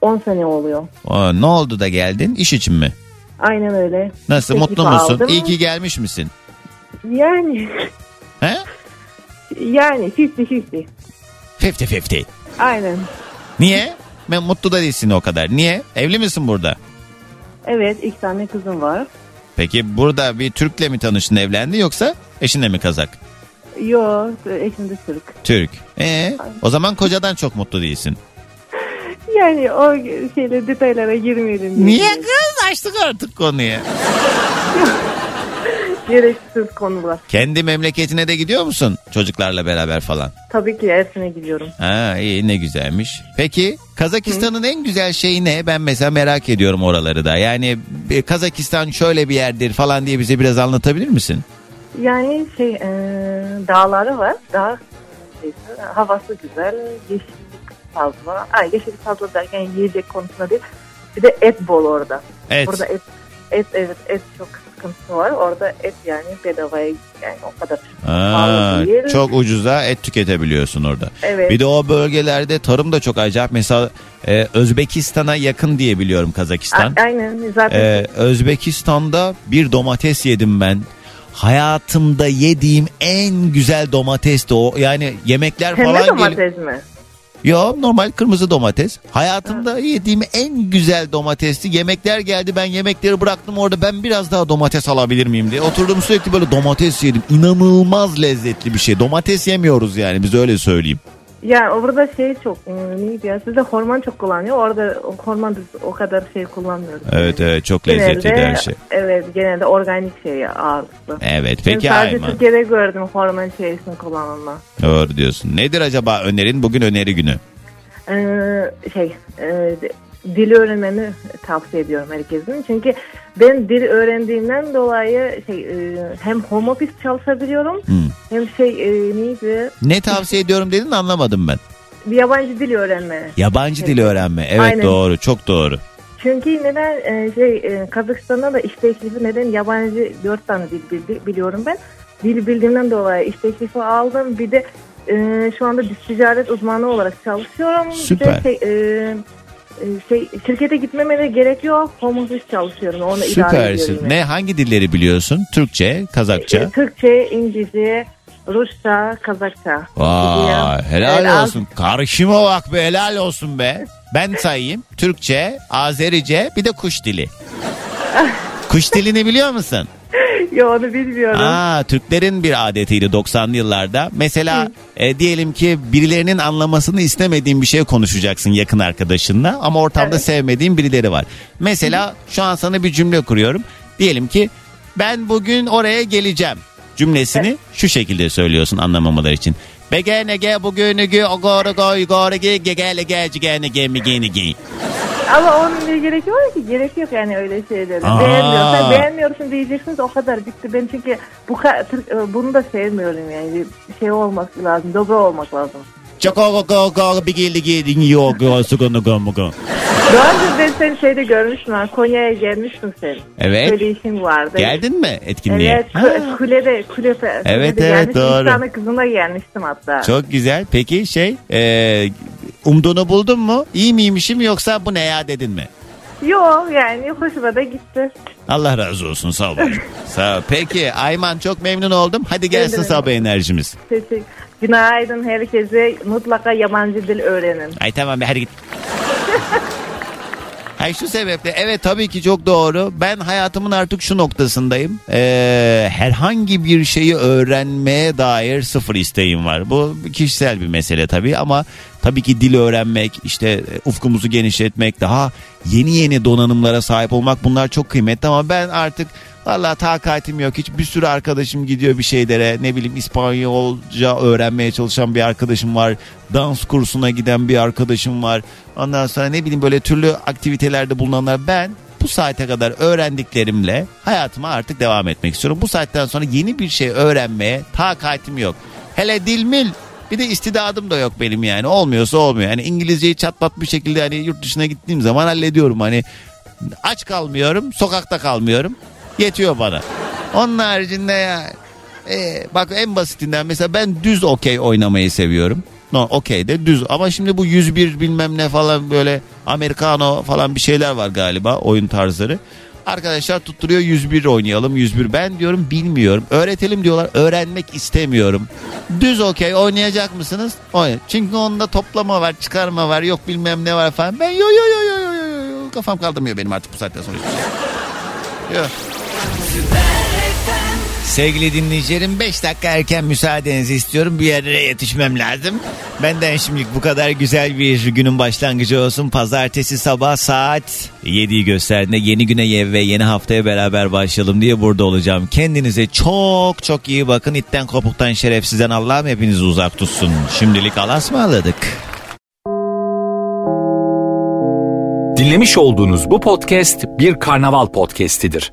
10 sene oluyor. Aa, ne oldu da geldin? İş için mi? Aynen öyle. Nasıl Teklif mutlu musun? aldım. İyi ki gelmiş misin? Yani. He? Yani 50-50. 50-50. Aynen. Niye? Ben mutlu da değilsin o kadar. Niye? Evli misin burada? Evet. iki tane kızım var. Peki burada bir Türk'le mi tanıştın evlendi yoksa eşinle mi Kazak? Yok. Eşim de Türk. Türk. Ee, o zaman kocadan çok mutlu değilsin. Yani o şeyle detaylara girmeyelim. diye. Niye kız? Açtık artık konuyu. Gereksiz konular. Kendi memleketine de gidiyor musun çocuklarla beraber falan? Tabii ki Ersin'e gidiyorum. Ha iyi ne güzelmiş. Peki Kazakistan'ın en güzel şeyi ne? Ben mesela merak ediyorum oraları da. Yani e, Kazakistan şöyle bir yerdir falan diye bize biraz anlatabilir misin? Yani şey e, dağları var. Dağ şeysi, havası güzel. Yeşillik fazla. Ay yeşillik fazla derken yiyecek konusunda değil. Bir de et bol orada. Et. Burada et et evet et çok sıkıntısı var. Orada et yani bedavaya yani o kadar Aa, değil. çok ucuza et tüketebiliyorsun orada. Evet. Bir de o bölgelerde tarım da çok acayip. Mesela e, Özbekistan'a yakın diye biliyorum Kazakistan. A- aynen zaten Ee, Özbekistan'da bir domates yedim ben. Hayatımda yediğim en güzel domatesti o. Yani yemekler pembe falan domates mi? Yo normal kırmızı domates. Hayatımda yediğim en güzel domatesti. Yemekler geldi ben yemekleri bıraktım orada ben biraz daha domates alabilir miyim diye. Oturdum sürekli böyle domates yedim. İnanılmaz lezzetli bir şey. Domates yemiyoruz yani biz öyle söyleyeyim. Yani orada şey çok e, neydi ya sizde hormon çok kullanıyor. Orada hormon biz o kadar şey kullanmıyoruz. Evet evet çok lezzetliydi her şey. Evet genelde organik şey ağırlıklı. Evet Ben peki sadece Ayman. Türkiye'de gördüm hormon şeysini kullanılma. Doğru diyorsun. Nedir acaba önerin? Bugün öneri günü. Ee, şey e, dil öğrenmeni tavsiye ediyorum herkesin. Çünkü ben dil öğrendiğimden dolayı şey e, hem home office çalışabiliyorum hem şey e, neydi Ne tavsiye ediyorum dedin anlamadım ben. yabancı dil öğrenme. Yabancı dil öğrenme. Evet Aynen. doğru çok doğru. Çünkü neden e, şey e, Kazakistan'da da iş teklifi neden yabancı dört tane dil bildi, biliyorum ben. Dil bildiğimden dolayı iş teklifi aldım. Bir de e, şu anda ticaret uzmanı olarak çalışıyorum. Süper. Bir de şey, e, şey şirkete gitmeme de gerek yok. Home office çalışıyorum. Onu idare Süpersin. ediyorum. Ne hangi dilleri biliyorsun? Türkçe, Kazakça. E, Türkçe, İngilizce, Rusça, Kazakça. Vay helal Evet, az- olsun. Karışıma bak be helal olsun be. Ben sayayım. Türkçe, Azerice bir de kuş dili. Kuş dilini biliyor musun? Yo onu bilmiyorum. Aa, Türklerin bir adetiydi 90'lı yıllarda. Mesela e, diyelim ki birilerinin anlamasını istemediğin bir şey konuşacaksın yakın arkadaşınla ama ortamda sevmediğin birileri var. Mesela şu an sana bir cümle kuruyorum. Diyelim ki ben bugün oraya geleceğim cümlesini şu şekilde söylüyorsun anlamamaları için. Begene ge bugünü ge ogora goy gora ge ge gele ge gene ge mi geni ge. Ama onun ne gereki var ki? Gerek yok yani öyle şeylere. Aa. Beğenmiyorsan beğenmiyorsun diyeceksiniz o kadar bitti. Ben çünkü bu e, bunu da sevmiyorum yani. Bir şey olması lazım. Dobra olmak lazım. Çok go go bir geldi geldi yo go sugunu go mu go. Daha önce ben seni şeyde görmüştüm. ha, Konya'ya gelmiştin sen. Evet. Böyle işin vardı. Geldin mi etkinliğe? Evet. ku- Kulede, kulede, Evet, evet, gelmiştim. doğru. Bir tane kızına gelmiştim hatta. Çok güzel. Peki şey e, umduğunu buldun mu? İyi miymişim yoksa bu ne ya dedin mi? Yo yani hoşuma da gitti. Allah razı olsun sağ ol. sağ ol. Peki Ayman çok memnun oldum. Hadi gelsin sabah enerjimiz. Teşekkür. Günaydın herkese. Mutlaka yabancı dil öğrenin. Ay tamam hadi git. Hayır şu sebeple evet tabii ki çok doğru. Ben hayatımın artık şu noktasındayım. Ee, herhangi bir şeyi öğrenmeye dair sıfır isteğim var. Bu kişisel bir mesele tabii ama tabii ki dil öğrenmek, işte ufkumuzu genişletmek, daha yeni yeni donanımlara sahip olmak bunlar çok kıymetli ama ben artık Valla takatim yok. Hiç bir sürü arkadaşım gidiyor bir şeylere. Ne bileyim İspanyolca öğrenmeye çalışan bir arkadaşım var. Dans kursuna giden bir arkadaşım var. Ondan sonra ne bileyim böyle türlü aktivitelerde bulunanlar. Ben bu saate kadar öğrendiklerimle hayatıma artık devam etmek istiyorum. Bu saatten sonra yeni bir şey öğrenmeye takatim yok. Hele dilmil bir de istidadım da yok benim yani. Olmuyorsa olmuyor. Yani İngilizceyi çatpat bir şekilde hani yurt dışına gittiğim zaman hallediyorum. Hani aç kalmıyorum, sokakta kalmıyorum. Yetiyor bana. Onun haricinde ya e, bak en basitinden mesela ben düz okey oynamayı seviyorum. No okey de düz ama şimdi bu 101 bilmem ne falan böyle Americano falan bir şeyler var galiba oyun tarzları. Arkadaşlar tutturuyor 101 oynayalım 101. Ben diyorum bilmiyorum. Öğretelim diyorlar. Öğrenmek istemiyorum. Düz okey oynayacak mısınız? Oynayın. Çünkü onda toplama var, çıkarma var, yok bilmem ne var falan. Ben yo yo yo yo yo yo kafam kaldırmıyor benim artık bu saatten sonra. Yok. Sevgili dinleyicilerim 5 dakika erken müsaadenizi istiyorum. Bir yere yetişmem lazım. Benden şimdilik bu kadar güzel bir günün başlangıcı olsun. Pazartesi sabah saat 7'yi gösterdiğinde yeni güne ve yeni haftaya beraber başlayalım diye burada olacağım. Kendinize çok çok iyi bakın. İtten kopuktan şerefsizden Allah'ım hepinizi uzak tutsun. Şimdilik alas mı aladık? Dinlemiş olduğunuz bu podcast bir karnaval podcastidir.